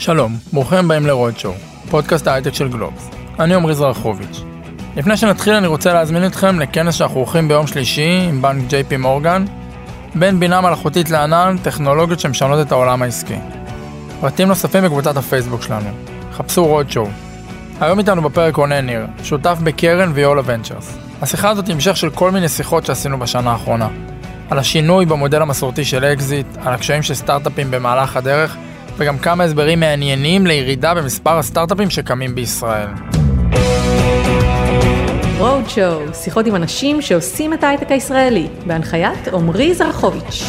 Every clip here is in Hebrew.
שלום, ברוכים הבאים לרודשואו, פודקאסט ההייטק של גלובס. אני עמרי זרחוביץ'. לפני שנתחיל אני רוצה להזמין אתכם לכנס שאנחנו עורכים ביום שלישי עם בנק ג'יי פי מורגן, בין בינה מלאכותית לענן, טכנולוגיות שמשנות את העולם העסקי. פרטים נוספים בקבוצת הפייסבוק שלנו. חפשו רודשואו. היום איתנו בפרק רונן ניר, שותף בקרן ויולה ונצ'רס. השיחה הזאת היא המשך של כל מיני שיחות שעשינו בשנה האחרונה. על השינוי במודל המסורתי של אקזיט, על הקשיים של סטארט-אפים במהלך הדרך, וגם כמה הסברים מעניינים לירידה במספר הסטארט-אפים שקמים בישראל. רודשואו, שיחות עם אנשים שעושים את ההייטק הישראלי, בהנחיית עמרי זרחוביץ'.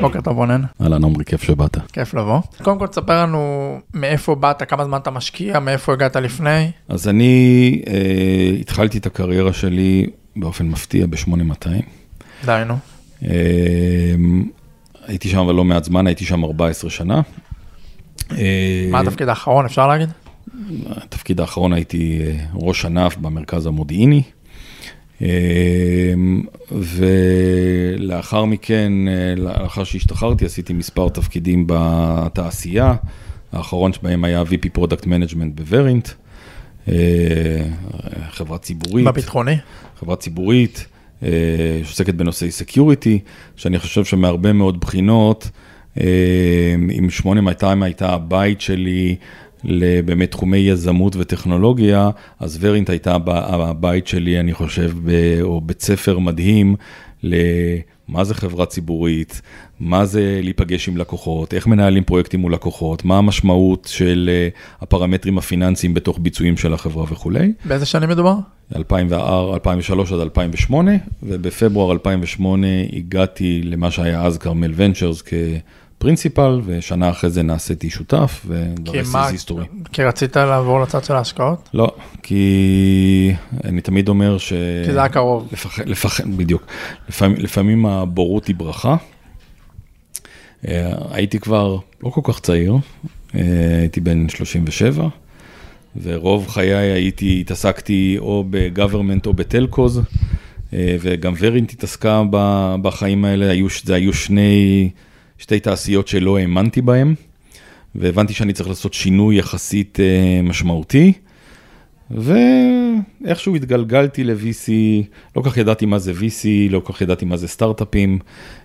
בוקר טוב רונן, אהלן עמרי, כיף שבאת. כיף לבוא. קודם כל תספר לנו מאיפה באת, כמה זמן אתה משקיע, מאיפה הגעת לפני. אז אני אה, התחלתי את הקריירה שלי באופן מפתיע ב-8200. די נו. אה, הייתי שם אבל לא מעט זמן, הייתי שם 14 שנה. אה, מה התפקיד האחרון, אפשר להגיד? התפקיד האחרון הייתי אה, ראש ענף במרכז המודיעיני. אה, ולאחר מכן, לאחר שהשתחררתי, עשיתי מספר תפקידים בתעשייה. האחרון שבהם היה VP Product Management בוורינט, חברה ציבורית. בביטחוני. חברה ציבורית שעוסקת בנושאי security, שאני חושב שמהרבה מאוד בחינות, אה, אם 8200 הייתה הבית שלי לבאמת תחומי יזמות וטכנולוגיה, אז ורינט הייתה הב- הבית שלי, אני חושב, ב- או בית ספר מדהים למה זה חברה ציבורית, מה זה להיפגש עם לקוחות, איך מנהלים פרויקטים מול לקוחות, מה המשמעות של אה, הפרמטרים הפיננסיים בתוך ביצועים של החברה וכולי. באיזה שנים מדובר? 2004, 2003 עד 2008, ובפברואר 2008 הגעתי למה שהיה אז כרמל ונצ'רס כפרינציפל, ושנה אחרי זה נעשיתי שותף, is history. כי רצית לעבור לצד של ההשקעות? לא, כי אני תמיד אומר ש... כי זה היה קרוב. לפחד, לפחד, בדיוק. לפעמים, לפעמים הבורות היא ברכה. אה, הייתי כבר לא כל כך צעיר, אה, הייתי בן 37, ורוב חיי הייתי, התעסקתי או בגוברמנט או בטלקוז, אה, וגם ורינט התעסקה בחיים האלה, היו, זה היו שני, שתי תעשיות שלא האמנתי בהן, והבנתי שאני צריך לעשות שינוי יחסית אה, משמעותי. ואיכשהו התגלגלתי ל-VC, לא כך ידעתי מה זה VC, לא כך ידעתי מה זה סטארט-אפים,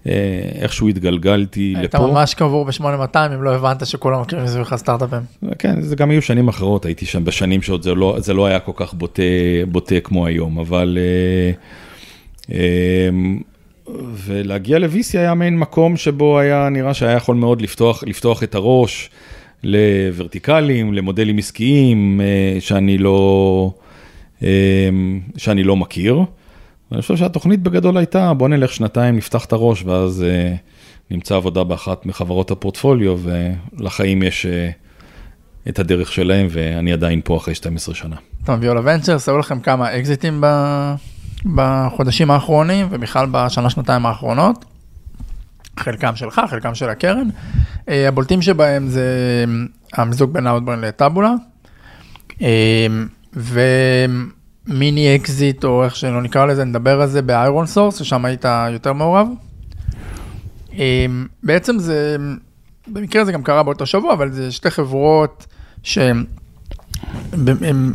אה, איכשהו התגלגלתי היית לפה. ממש קבור ב-8200 אם לא הבנת שכולם מכירים סביבך סטארט-אפים. כן, זה גם היו שנים אחרות, הייתי שם בשנים שעוד זה לא, זה לא היה כל כך בוטה, בוטה כמו היום, אבל... ולהגיע ל-VC היה מעין מקום שבו היה נראה שהיה יכול מאוד לפתוח, לפתוח את הראש לוורטיקלים, למודלים עסקיים אה, שאני לא, אה, שאני לא מכיר. ואני חושב שהתוכנית בגדול הייתה, בוא נלך שנתיים, נפתח את הראש, ואז אה, נמצא עבודה באחת מחברות הפורטפוליו, ולחיים יש את הדרך שלהם, ואני עדיין פה אחרי 12 שנה. טוב, ויולה ונצ'רס, היו לכם כמה אקזיטים ב- בחודשים האחרונים, ובכלל בשנה, שנתיים האחרונות. חלקם שלך, חלקם של הקרן. אה, הבולטים שבהם זה אה, המיזוג בין האוטברן לטאבולה. אה, ומיני אקזיט, או איך שלא נקרא לזה, נדבר על זה באיירון סורס, ששם היית יותר מעורב. בעצם זה, במקרה זה גם קרה באותו שבוע, אבל זה שתי חברות שהן הן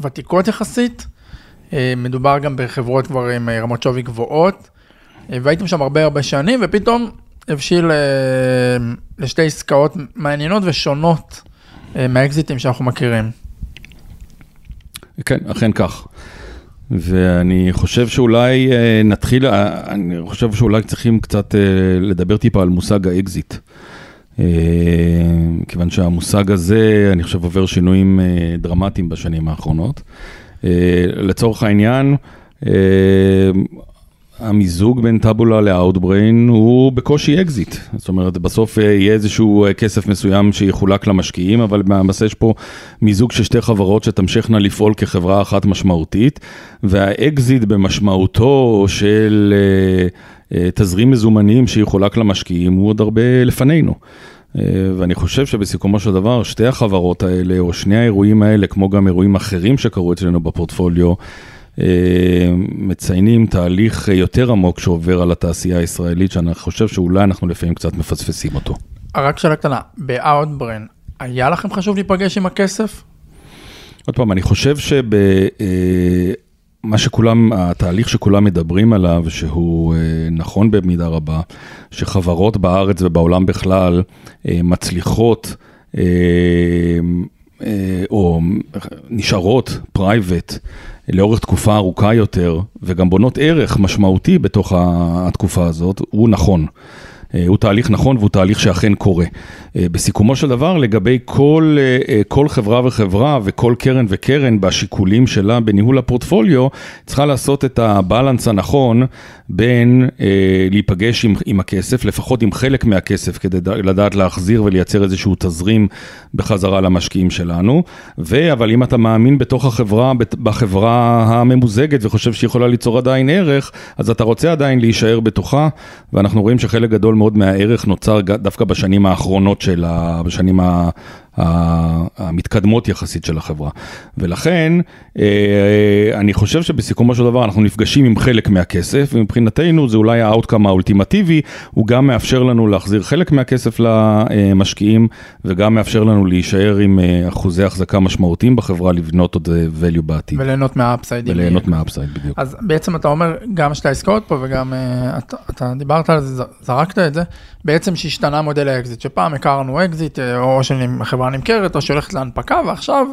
ותיקות יחסית, מדובר גם בחברות כבר עם אה, רמות שווי גבוהות, אה, והייתם שם הרבה הרבה שנים, ופתאום הבשיל אה, לשתי עסקאות מעניינות ושונות אה, מהאקזיטים שאנחנו מכירים. כן, אכן כך. ואני חושב שאולי אה, נתחיל, אה, אני חושב שאולי צריכים קצת אה, לדבר טיפה על מושג האקזיט. אה, כיוון שהמושג הזה, אני חושב, עובר שינויים אה, דרמטיים בשנים האחרונות. אה, לצורך העניין, אה, המיזוג בין טאבולה לאאוטבריין הוא בקושי אקזיט. זאת אומרת, בסוף אה, יהיה איזשהו כסף מסוים שיחולק למשקיעים, אבל למעשה יש פה מיזוג של שתי חברות שתמשכנה לפעול כחברה אחת משמעותית, והאקזיט במשמעותו של תזרים מזומנים שיחולק למשקיעים הוא עוד הרבה לפנינו. אה, ואני חושב שבסיכומו של דבר, שתי החברות האלה, או שני האירועים האלה, כמו גם אירועים אחרים שקרו אצלנו בפורטפוליו, אה, מציינים תהליך יותר עמוק שעובר על התעשייה הישראלית, שאני חושב שאולי אנחנו לפעמים קצת מפספסים אותו. רק שאלה קטנה, ב-Outbrain, היה לכם חשוב להיפגש עם הכסף? עוד פעם, אני חושב שב... אה, מה שכולם, התהליך שכולם מדברים עליו, שהוא אה, נכון במידה רבה, שחברות בארץ ובעולם בכלל אה, מצליחות או נשארות private לאורך תקופה ארוכה יותר, וגם בונות ערך משמעותי בתוך התקופה הזאת, הוא נכון. אה, הוא תהליך נכון והוא תהליך שאכן קורה. אה, בסיכומו של דבר, לגבי כל, אה, כל חברה וחברה וכל קרן וקרן בשיקולים שלה בניהול הפורטפוליו, צריכה לעשות את ה balance הנכון בין להיפגש עם, עם הכסף, לפחות עם חלק מהכסף, כדי לדעת להחזיר ולייצר איזשהו תזרים בחזרה למשקיעים שלנו. אבל אם אתה מאמין בתוך החברה, בחברה הממוזגת וחושב שהיא יכולה ליצור עדיין ערך, אז אתה רוצה עדיין להישאר בתוכה, ואנחנו רואים שחלק גדול מאוד מהערך נוצר דווקא בשנים האחרונות של ה... בשנים ה... המתקדמות יחסית של החברה. ולכן, אה, אני חושב שבסיכומו של דבר אנחנו נפגשים עם חלק מהכסף, ומבחינתנו זה אולי ה outcome האולטימטיבי, הוא גם מאפשר לנו להחזיר חלק מהכסף למשקיעים, וגם מאפשר לנו להישאר עם אה, אחוזי החזקה משמעותיים בחברה, לבנות עוד אה, value בעתיד. וליהנות מה upside. וליהנות מה upside, בדיוק. אז בעצם אתה אומר, גם שתי עסקאות פה וגם אתה, אתה דיברת על זה, זרקת את זה, בעצם שהשתנה מודל האקזיט, שפעם הכרנו אקזיט, או שהחברה נמכרת או שהולכת להנפקה, ועכשיו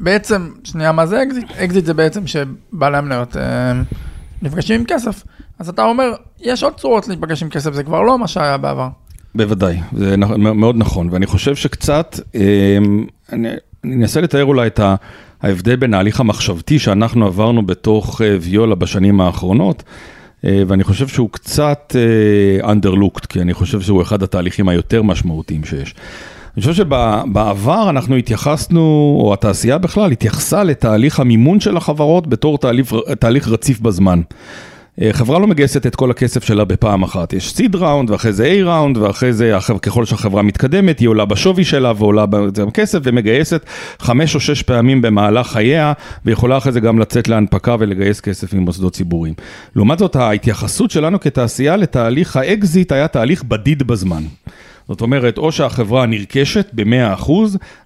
בעצם, שנייה, מה זה אקזיט? אקזיט זה בעצם שבעלי המניות אה, נפגשים עם כסף. אז אתה אומר, יש עוד צורות להיפגש עם כסף, זה כבר לא מה שהיה בעבר. בוודאי, זה מאוד נכון, ואני חושב שקצת, אה, אני אנסה לתאר אולי את ההבדל בין ההליך המחשבתי שאנחנו עברנו בתוך אה, ויולה בשנים האחרונות. ואני חושב שהוא קצת underlooked, כי אני חושב שהוא אחד התהליכים היותר משמעותיים שיש. אני חושב שבעבר אנחנו התייחסנו, או התעשייה בכלל, התייחסה לתהליך המימון של החברות בתור תהליך, תהליך רציף בזמן. אה, חברה לא מגייסת את כל הכסף שלה בפעם אחת, יש seed round ואחרי זה A round ואחרי זה ככל שהחברה מתקדמת היא עולה בשווי שלה ועולה בכסף ומגייסת חמש או שש פעמים במהלך חייה ויכולה אחרי זה גם לצאת להנפקה ולגייס כסף ממוסדות ציבוריים. לעומת זאת ההתייחסות שלנו כתעשייה לתהליך האקזיט היה תהליך בדיד בזמן. זאת אומרת, או שהחברה נרכשת ב-100%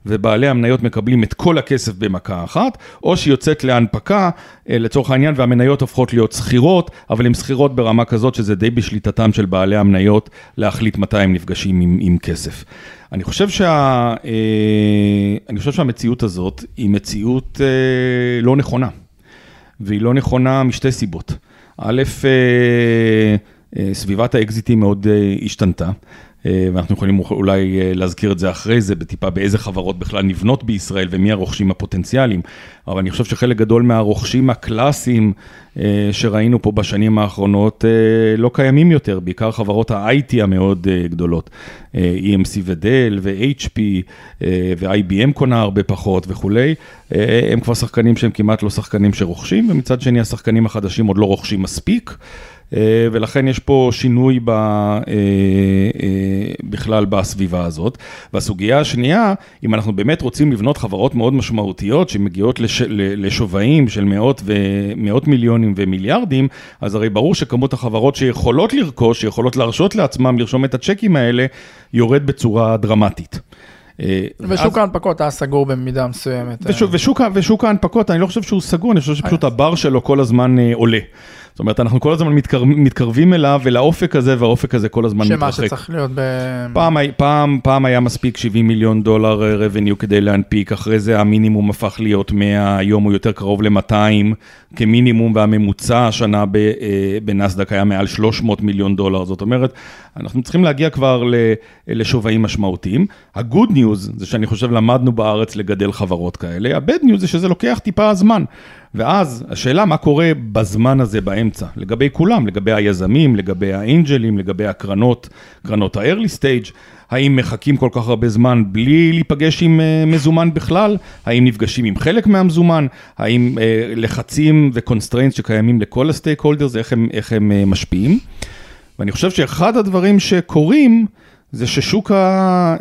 ובעלי המניות מקבלים את כל הכסף במכה אחת, או שהיא יוצאת להנפקה, אה, לצורך העניין, והמניות הופכות להיות שכירות, אבל הן שכירות ברמה כזאת שזה די בשליטתם של בעלי המניות להחליט מתי הם נפגשים עם, עם כסף. אני חושב, שה, אה, אני חושב שהמציאות הזאת היא מציאות אה, לא נכונה, והיא לא נכונה משתי סיבות. א', סביבת האקזיטים מאוד השתנתה. אה, ואנחנו יכולים אולי אה, להזכיר את זה אחרי זה, בטיפה באיזה חברות בכלל נבנות בישראל ומי הרוכשים הפוטנציאליים. אבל אני חושב שחלק גדול מהרוכשים הקלאסיים אה, שראינו פה בשנים האחרונות לא קיימים יותר, בעיקר חברות ה-IT המאוד גדולות. EMC ודל ו-HP ו-IBM קונה הרבה פחות וכולי, הם כבר שחקנים שהם כמעט לא שחקנים שרוכשים, ומצד שני השחקנים החדשים עוד לא רוכשים מספיק. אה, ולכן יש פה שינוי ב, אה, אה, בכלל בסביבה הזאת. והסוגיה השנייה, אם אנחנו באמת רוצים לבנות חברות מאוד משמעותיות שמגיעות לש, לשווים של מאות ומאות מיליונים ומיליארדים, אז הרי ברור שכמות החברות שיכולות לרכוש, שיכולות להרשות לעצמם לרשום את הצ'קים האלה, יורד בצורה דרמטית. ושוק ההנפקות היה סגור במידה מסוימת. ושוק ההנפקות, אני לא חושב שהוא סגור, אני חושב שפשוט הבר שלו כל הזמן עולה. זאת אומרת, אנחנו כל הזמן מתקרב, מתקרבים אליו ולאופק הזה, והאופק הזה כל הזמן מתרחק. שמה שצריך להיות ב... פעם, פעם, פעם היה מספיק 70 מיליון דולר revenue אה, כדי להנפיק, אחרי זה המינימום הפך להיות 100, היום הוא יותר קרוב ל-200 כמינימום, והממוצע השנה אה, בנסדק היה מעל 300 מיליון דולר. זאת אומרת, אנחנו צריכים להגיע כבר לשווים משמעותיים. ה-good news זה שאני חושב למדנו בארץ לגדל חברות כאלה, ה-bad news זה שזה לוקח טיפה זמן. ואז השאלה מה קורה בזמן הזה באמצע, לגבי כולם, לגבי היזמים, לגבי האנג'לים, לגבי הקרנות, קרנות ה-early stage, האם מחכים כל כך הרבה זמן בלי להיפגש עם uh, מזומן בכלל? האם נפגשים עם חלק מהמזומן? האם uh, לחצים ו-constraints שקיימים לכל הסטייק הולדרס, איך הם, איך הם uh, משפיעים? ואני חושב שאחד הדברים שקורים, זה ששוק ה,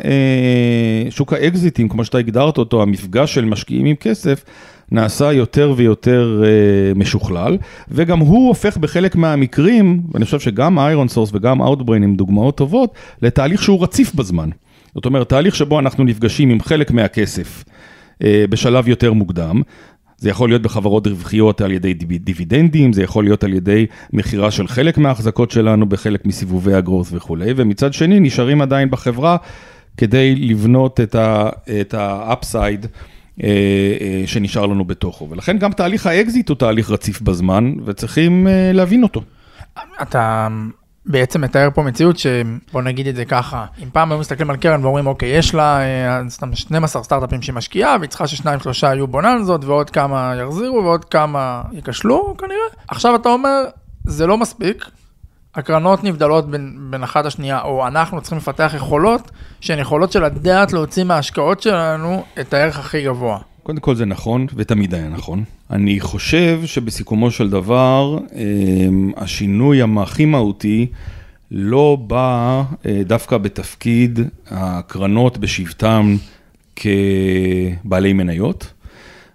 שוק האקזיטים, כמו שאתה הגדרת אותו, המפגש של משקיעים עם כסף, נעשה יותר ויותר uh, משוכלל, וגם הוא הופך בחלק מהמקרים, ואני חושב שגם איירון סורס וגם Outbrain הם דוגמאות טובות, לתהליך שהוא רציף בזמן. זאת אומרת, תהליך שבו אנחנו נפגשים עם חלק מהכסף אה, בשלב יותר מוקדם, זה יכול להיות בחברות רווחיות על ידי דיבידנדים, זה יכול להיות על ידי מכירה של חלק מההחזקות שלנו בחלק מסיבובי ה growth וכולי, ומצד שני נשארים עדיין בחברה כדי לבנות את ה upside. אה, אה, שנשאר לנו בתוכו, ולכן גם תהליך האקזיט הוא תהליך רציף בזמן, וצריכים אה, להבין אותו. אתה בעצם מתאר פה מציאות שבוא נגיד את זה ככה, אם פעם היו מסתכלים על קרן ואומרים אוקיי יש לה סתם 12 סטארט-אפים שהיא משקיעה והיא צריכה ששניים שלושה יהיו בוננזות ועוד כמה יחזירו ועוד כמה ייכשלו כנראה, עכשיו אתה אומר זה לא מספיק, הקרנות נבדלות בין, בין אחת השנייה, או אנחנו צריכים לפתח יכולות שהן יכולות של לדעת להוציא מההשקעות שלנו את הערך הכי גבוה. קודם כל זה נכון, ותמיד היה נכון. אני חושב שבסיכומו של דבר, אמ, השינוי הכי מהותי לא בא אה, דווקא בתפקיד הקרנות בשבטם כבעלי מניות,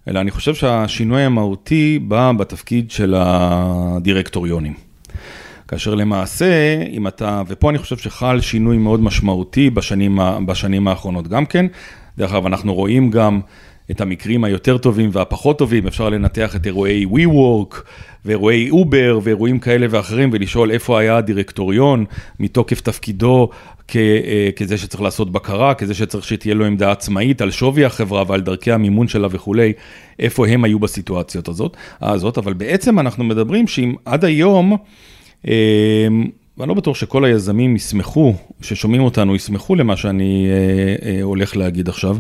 אלא אני חושב שהשינוי המהותי בא בתפקיד של הדירקטוריונים. כאשר למעשה, אם אתה, ופה אני חושב שחל שינוי מאוד משמעותי בשנים, בשנים האחרונות גם כן, דרך אגב, אנחנו רואים גם את המקרים היותר טובים והפחות טובים, אפשר לנתח את אירועי WeWork ואירועי אובר ואירועים כאלה ואחרים ולשאול איפה היה הדירקטוריון מתוקף תפקידו כ, אה, כזה שצריך לעשות בקרה, כזה שצריך שתהיה לו עמדה עצמאית על שווי החברה ועל דרכי המימון שלה וכולי, איפה הם היו בסיטואציות הזאת, הזאת, אבל בעצם אנחנו מדברים שאם עד היום, ואני לא בטוח שכל היזמים ישמחו, ששומעים אותנו, ישמחו למה שאני אה, אה, הולך להגיד עכשיו,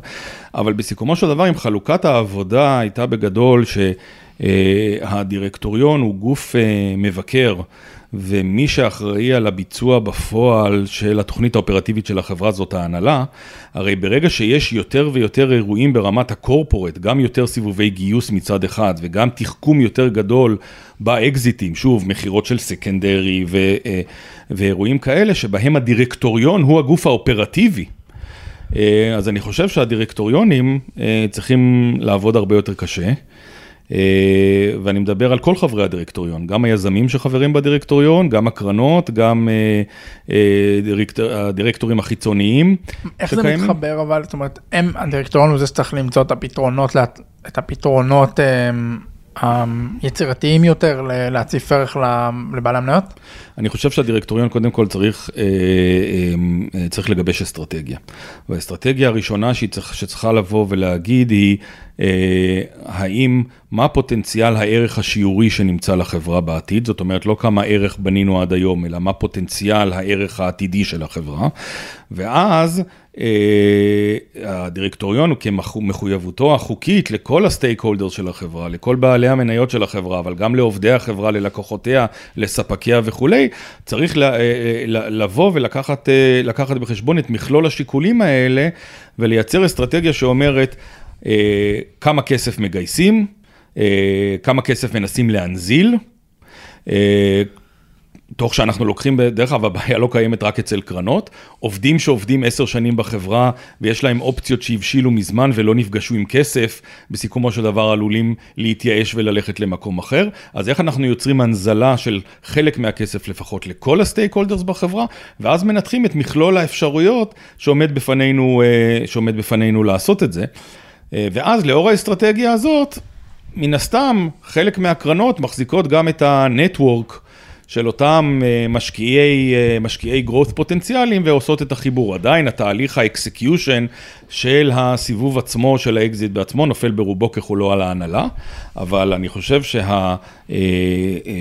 אבל בסיכומו של דבר, אם חלוקת העבודה הייתה בגדול שהדירקטוריון הוא גוף אה, מבקר, ומי שאחראי על הביצוע בפועל של התוכנית האופרטיבית של החברה זאת ההנהלה, הרי ברגע שיש יותר ויותר אירועים ברמת הקורפורט, גם יותר סיבובי גיוס מצד אחד וגם תחכום יותר גדול באקזיטים, שוב, מכירות של סקנדרי ו, אה, ואירועים כאלה, שבהם הדירקטוריון הוא הגוף האופרטיבי. אה, אז אני חושב שהדירקטוריונים אה, צריכים לעבוד הרבה יותר קשה. אה, ואני מדבר על כל חברי הדירקטוריון, גם היזמים שחברים בדירקטוריון, גם הקרנות, גם אה, אה, הדירקטורים החיצוניים. איך. זה מתחבר אבל, זאת אומרת, הם, הדירקטוריון הוא זה שצריך למצוא את הפתרונות, את הפתרונות היצירתיים יותר להציף ערך לבעלי המניות? אני חושב שהדירקטוריון קודם כל צריך, אה, צריך לגבש אסטרטגיה. והאסטרטגיה הראשונה שצריך, שצריכה לבוא ולהגיד היא, האם, מה פוטנציאל הערך השיעורי שנמצא לחברה בעתיד, זאת אומרת לא כמה ערך בנינו עד היום, אלא מה פוטנציאל הערך העתידי של החברה, ואז אה, הדירקטוריון כמחויבותו החוקית לכל הסטייק הולדר של החברה, לכל בעלי המניות של החברה, אבל גם לעובדי החברה, ללקוחותיה, לספקיה וכולי, צריך אה, אה, לבוא ולקחת בחשבון את מכלול השיקולים האלה ולייצר אסטרטגיה שאומרת כמה כסף מגייסים, כמה כסף מנסים להנזיל. תוך שאנחנו לוקחים, דרך אגב, הבעיה לא קיימת רק אצל קרנות, עובדים שעובדים עשר שנים בחברה ויש להם אופציות שהבשילו מזמן ולא נפגשו עם כסף, בסיכומו של דבר עלולים להתייאש וללכת למקום אחר. אז איך אנחנו יוצרים הנזלה של חלק מהכסף לפחות לכל הסטייק הולדרס בחברה, ואז מנתחים את מכלול האפשרויות שעומד בפנינו, אה, שעומד בפנינו לעשות את זה. אה, ואז לאור האסטרטגיה הזאת, מן הסתם, חלק מהקרנות מחזיקות גם את ה network. של אותם אה, משקיעי, אה, משקיעי growth פוטנציאליים ועושות את החיבור. עדיין התהליך ה execution של הסיבוב עצמו, של האקזיט בעצמו, נופל ברובו ככולו על ההנהלה, אבל אני חושב שה, אה,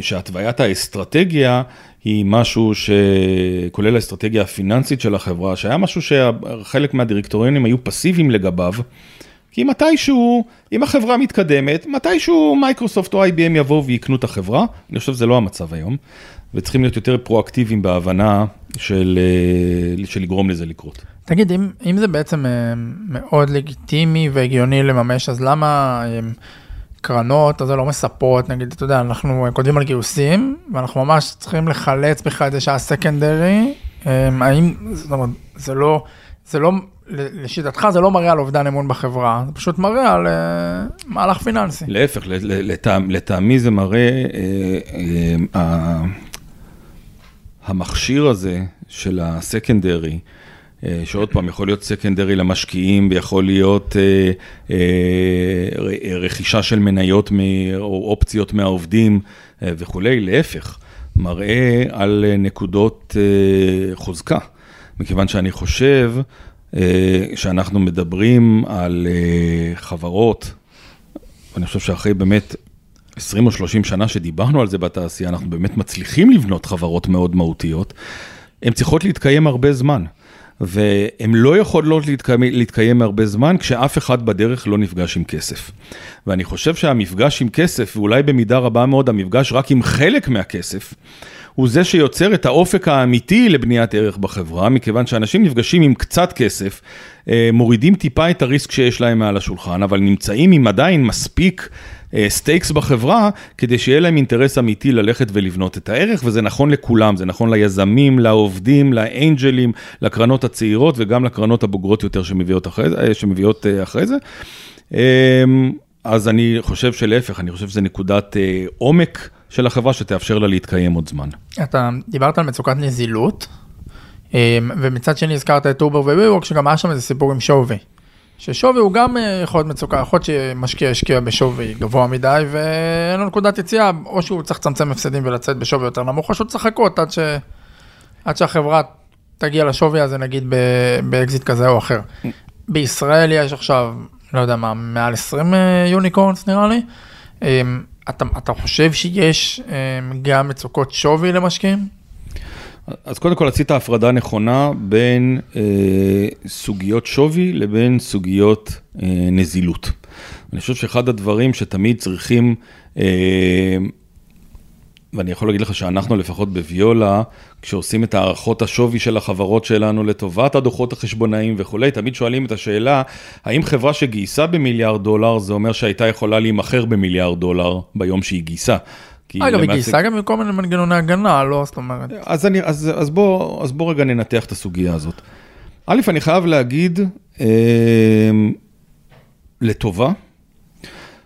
שהתוויית האסטרטגיה היא משהו שכולל האסטרטגיה הפיננסית של החברה, שהיה משהו שחלק מהדירקטוריונים היו פסיביים לגביו. כי מתישהו, אם החברה מתקדמת, מתישהו מייקרוסופט או IBM יבואו ויקנו את החברה, אני חושב שזה לא המצב היום, וצריכים להיות יותר פרואקטיביים בהבנה של, אה, של לגרום לזה לקרות. תגיד, אם, אם זה בעצם אה, מאוד לגיטימי והגיוני לממש, אז למה אה, קרנות, אז זה לא מספרות, נגיד, אתה יודע, אנחנו כותבים על גיוסים, ואנחנו ממש צריכים לחלץ בכלל את זה שעה סקנדרי, האם, זאת אומרת, זה לא, זה לא לשיטתך זה לא מראה על אובדן אמון בחברה, זה פשוט מראה על uh, מהלך פיננסי. להפך, לטעמי לטע, זה מראה, uh, uh, המכשיר הזה של הסקנדרי, אה, שעוד פעם, יכול להיות סקנדרי למשקיעים ויכול להיות אה, אה, רכישה של מניות או אופציות מהעובדים וכולי, להפך, מראה על נקודות חוזקה, מכיוון שאני חושב שאנחנו מדברים על חברות, אני חושב שאחרי באמת 20 או 30 שנה שדיברנו על זה בתעשייה, אנחנו באמת מצליחים לבנות חברות מאוד מהותיות, הן צריכות להתקיים הרבה זמן. והן לא יכולות להתקיים, להתקיים הרבה זמן כשאף אחד בדרך לא נפגש עם כסף. ואני חושב שהמפגש עם כסף, ואולי במידה רבה מאוד המפגש רק עם חלק מהכסף, הוא זה שיוצר את האופק האמיתי לבניית ערך בחברה, מכיוון שאנשים נפגשים עם קצת כסף, אה, מורידים טיפה את ה risk שיש להם מעל השולחן, אבל נמצאים עם עדיין מספיק stakes אה, בחברה, כדי שיהיה להם אינטרס אמיתי ללכת ולבנות את הערך, וזה נכון לכולם, זה נכון ליזמים, לעובדים, לאנג'לים, לקרנות הצעירות וגם לקרנות הבוגרות יותר שמביאות אחרי, אה, שמביאות אחרי זה. אז אני חושב שלהפך, אני חושב שזה נקודת עומק של החברה שתאפשר לה להתקיים עוד זמן. אתה דיברת על מצוקת נזילות, ומצד שני הזכרת את Uber ו WeWork, שגם היה שם איזה סיפור עם שווי. ששווי הוא גם אה, יכול להיות מצוקה, יכול להיות שמשקיע השקיע בשווי גבוה מדי ואין לו נקודת יציאה, או שהוא צריך לצמצם הפסדים ולצאת בשווי יותר נמוך, או שהוא צריך לחכות עד, ש... עד שהחברה תגיע לשווי הזה נגיד באקזיט כזה או אחר. בישראל יש עכשיו, לא יודע מה, מעל 20 יוניקורנס נראה לי. אמ, אתה, אתה חושב שיש גם מצוקות שווי למשקיעים? אז קודם כל עשית הפרדה נכונה בין אה, סוגיות שווי לבין סוגיות אה, נזילות. אני חושב שאחד הדברים שתמיד צריכים, אה, ואני יכול להגיד לך שאנחנו לפחות בוויולה, כשעושים את הערכות השווי של החברות שלנו לטובת הדוחות החשבונאיים וכולי, תמיד שואלים את השאלה, האם חברה שגייסה במיליארד דולר, זה אומר שהייתה יכולה להימכר במיליארד דולר ביום שהיא גייסה. אגב, היא גייסה גם מכל מיני מנגנוני הגנה, לא זאת אומרת. אז, אני, אז, אז, בוא, אז בוא רגע ננתח את הסוגיה הזאת. א', אני חייב להגיד אה, לטובה,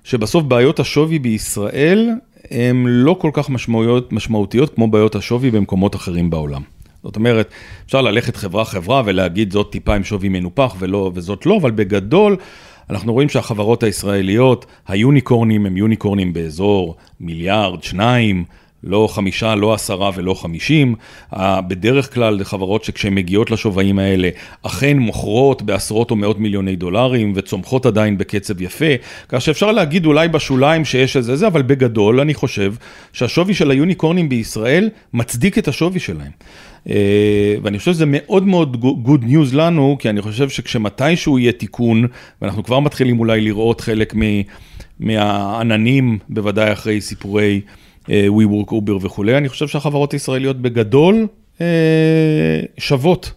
שבסוף בעיות השווי בישראל הן לא כל כך משמעותיות, משמעותיות כמו בעיות השווי במקומות אחרים בעולם. זאת אומרת, אפשר ללכת חברה-חברה ולהגיד זאת טיפה עם שווי מנופח ולא, וזאת לא, אבל בגדול, אנחנו רואים שהחברות הישראליות, היוניקורנים הם יוניקורנים באזור מיליארד, שניים, לא חמישה, לא עשרה ולא חמישים. בדרך כלל חברות שכשהן מגיעות לשווים האלה, אכן מוכרות בעשרות או מאות מיליוני דולרים וצומחות עדיין בקצב יפה. כך שאפשר להגיד אולי בשוליים שיש איזה זה, אבל בגדול אני חושב שהשווי של היוניקורנים בישראל מצדיק את השווי שלהם. אה, ואני חושב שזה מאוד מאוד good news לנו, כי אני חושב שכשמתישהו יהיה תיקון, ואנחנו כבר מתחילים אולי לראות חלק מהעננים, בוודאי אחרי סיפורי אה, WeWork, Uber וכולי, אני חושב שהחברות הישראליות בגדול אה, שוות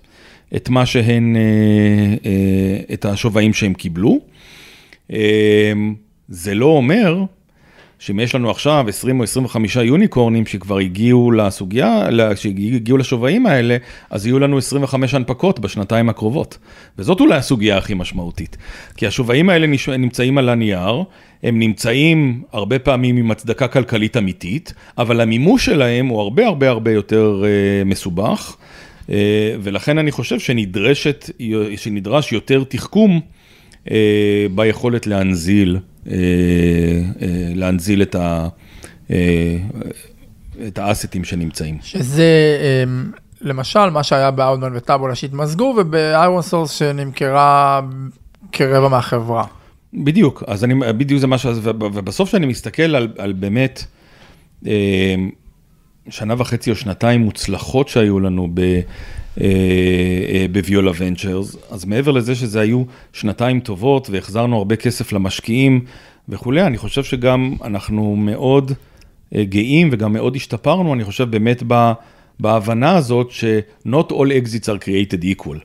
את מה שהן, את השווים שהם קיבלו. זה לא אומר שאם יש לנו עכשיו 20 או 25 יוניקורנים שכבר הגיעו לסוגיה, שהגיעו לשווים האלה, אז יהיו לנו 25 הנפקות בשנתיים הקרובות. וזאת אולי הסוגיה הכי משמעותית. כי השווים האלה נמצאים על הנייר, הם נמצאים הרבה פעמים עם הצדקה כלכלית אמיתית, אבל המימוש שלהם הוא הרבה הרבה הרבה יותר uh, מסובך, uh, ולכן אני חושב שנדרשת, שנדרש יותר תחכום אה, ביכולת להנזיל. אה, אה, להנזיל את, ה, אה, את ה asset ים שנמצאים. שזה למשל מה שהיה ב Outbrain ו Taboola שהתמזגו וב ironSource שנמכרה כרבע מהחברה. בדיוק, אז אני, בדיוק זה מה ש... ובסוף שאני מסתכל על, על באמת שנה וחצי או שנתיים מוצלחות שהיו לנו ב... אה, אה, ב Viola Ventures, אז מעבר לזה שזה היו שנתיים טובות והחזרנו הרבה כסף למשקיעים וכולי, אני חושב שגם אנחנו מאוד אה, גאים וגם מאוד השתפרנו, אני חושב באמת בהבנה הזאת ש-not all exits are created equal.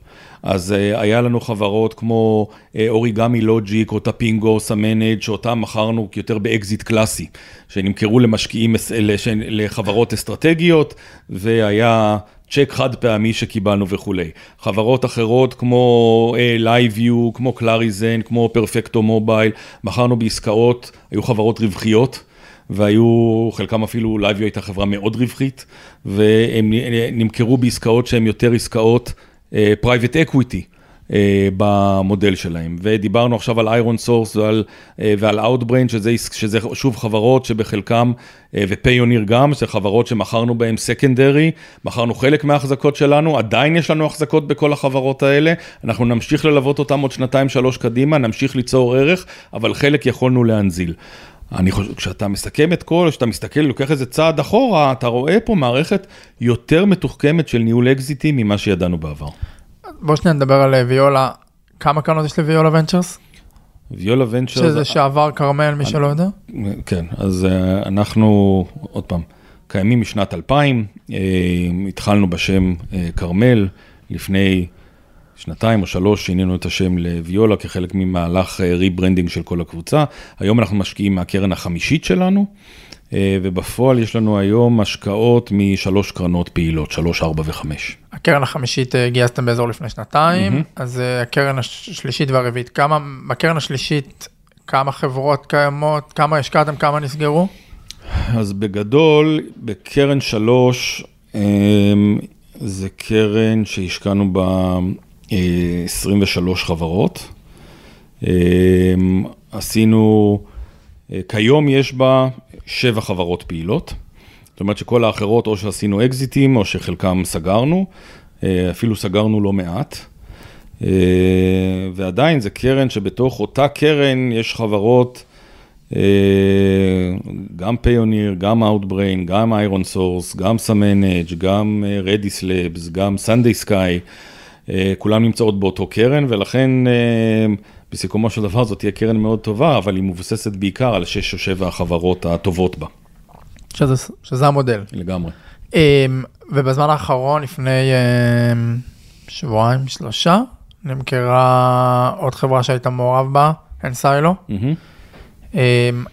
אז היה לנו חברות כמו Origami Logic או Tapingo Samanage שאותם מכרנו יותר באקזיט קלאסי, שנמכרו למשקיעים, לחברות אסטרטגיות, והיה צ'ק חד פעמי שקיבלנו וכולי. חברות אחרות כמו LiveU, כמו Clarizen, כמו Perfecto Mobile, מכרנו בעסקאות, היו חברות רווחיות. והיו, חלקם אפילו, LiveU הייתה חברה מאוד רווחית, והם נמכרו בעסקאות שהן יותר עסקאות private equity. אה, במודל שלהם. ודיברנו עכשיו על ironSource ועל, uh, ועל Outbrain, שזה, שזה שוב חברות שבחלקם, ופיוניר גם, זה חברות שמכרנו בהם סקנדרי, מכרנו חלק מההחזקות שלנו, עדיין יש לנו החזקות בכל החברות האלה, אנחנו נמשיך ללוות אותם עוד שנתיים שלוש קדימה, נמשיך ליצור ערך, אבל חלק יכולנו להנזיל. אני חושב, כשאתה מסכם את כל, כשאתה מסתכל, לוקח איזה צעד אחורה, אתה רואה פה מערכת יותר מתוחכמת של ניהול אקזיטים ממה שידענו בעבר. בוא שניה נדבר על אה, ויולה, כמה קרנות יש ל Viola Ventures? Viola Ventures... שזה שעבר כרמל, מי שלא יודע? כן, אז אה, אנחנו, עוד פעם, קיימים משנת 2000, אה, התחלנו בשם כרמל, לפני שנתיים או שלוש שינינו את השם לוויולה כחלק ממהלך rebranding של כל הקבוצה. היום אנחנו משקיעים מהקרן החמישית שלנו. אה, ובפועל יש לנו היום השקעות משלוש קרנות פעילות, שלוש, ארבע וחמש. הקרן החמישית אה, גייסתם באזור לפני שנתיים, mm-hmm. אז אה, הקרן השלישית והרביעית, כמה, בקרן השלישית, כמה חברות קיימות, כמה השקעתם, כמה נסגרו? אז בגדול, בקרן שלוש, זה קרן שהשקענו בה 23 חברות. עשינו, כיום יש בה שבע חברות פעילות. זאת אומרת שכל האחרות או שעשינו אקזיטים או שחלקם סגרנו, אה, אפילו סגרנו לא מעט. אה, ועדיין זה קרן שבתוך אותה קרן יש חברות, אה, גם Payoneer, גם Outbrain, גם ironSource, גם Samanage, גם Redis Labs, גם SundaySky, כולם נמצאות באותו קרן ולכן בסיכומו של דבר זאת תהיה קרן מאוד טובה, אבל היא מבוססת בעיקר על שש או שבע החברות הטובות בה. שזה, שזה המודל. לגמרי. אמ, ובזמן האחרון, לפני שבועיים, שלושה, נמכרה עוד חברה שהיית מעורב בה, אנסיילו. Mm-hmm.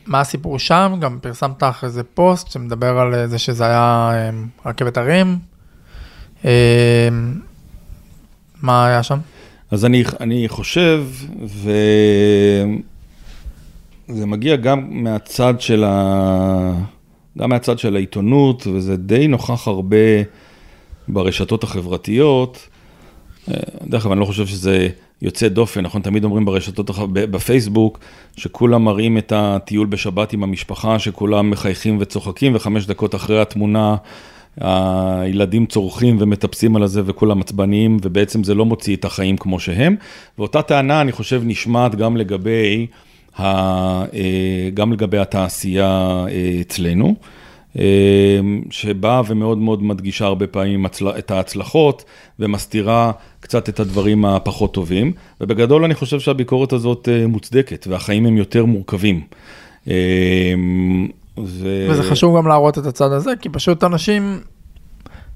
מה הסיפור שם? גם פרסמת אחרי זה פוסט שמדבר על זה שזה היה רכבת הרים. מה היה שם? אז אני, אני חושב, וזה מגיע גם מהצד של, ה... גם מהצד של העיתונות, וזה די נוכח הרבה ברשתות החברתיות. דרך אגב, אני לא חושב שזה יוצא דופן, נכון? תמיד אומרים ברשתות, בפייסבוק, שכולם מראים את הטיול בשבת עם המשפחה, שכולם מחייכים וצוחקים, וחמש דקות אחרי התמונה הילדים צורכים ומטפסים על הזה וכולם עצבניים, ובעצם זה לא מוציא את החיים כמו שהם. ואותה טענה, אני חושב, נשמעת גם לגבי, ה, אה, גם לגבי התעשייה אה, אצלנו. אה, שבאה ומאוד מאוד מדגישה הרבה פעמים את ההצלחות ומסתירה קצת את הדברים הפחות טובים. ובגדול אני חושב שהביקורת הזאת מוצדקת והחיים הם יותר מורכבים. ו... וזה חשוב גם להראות את הצד הזה, כי פשוט אנשים,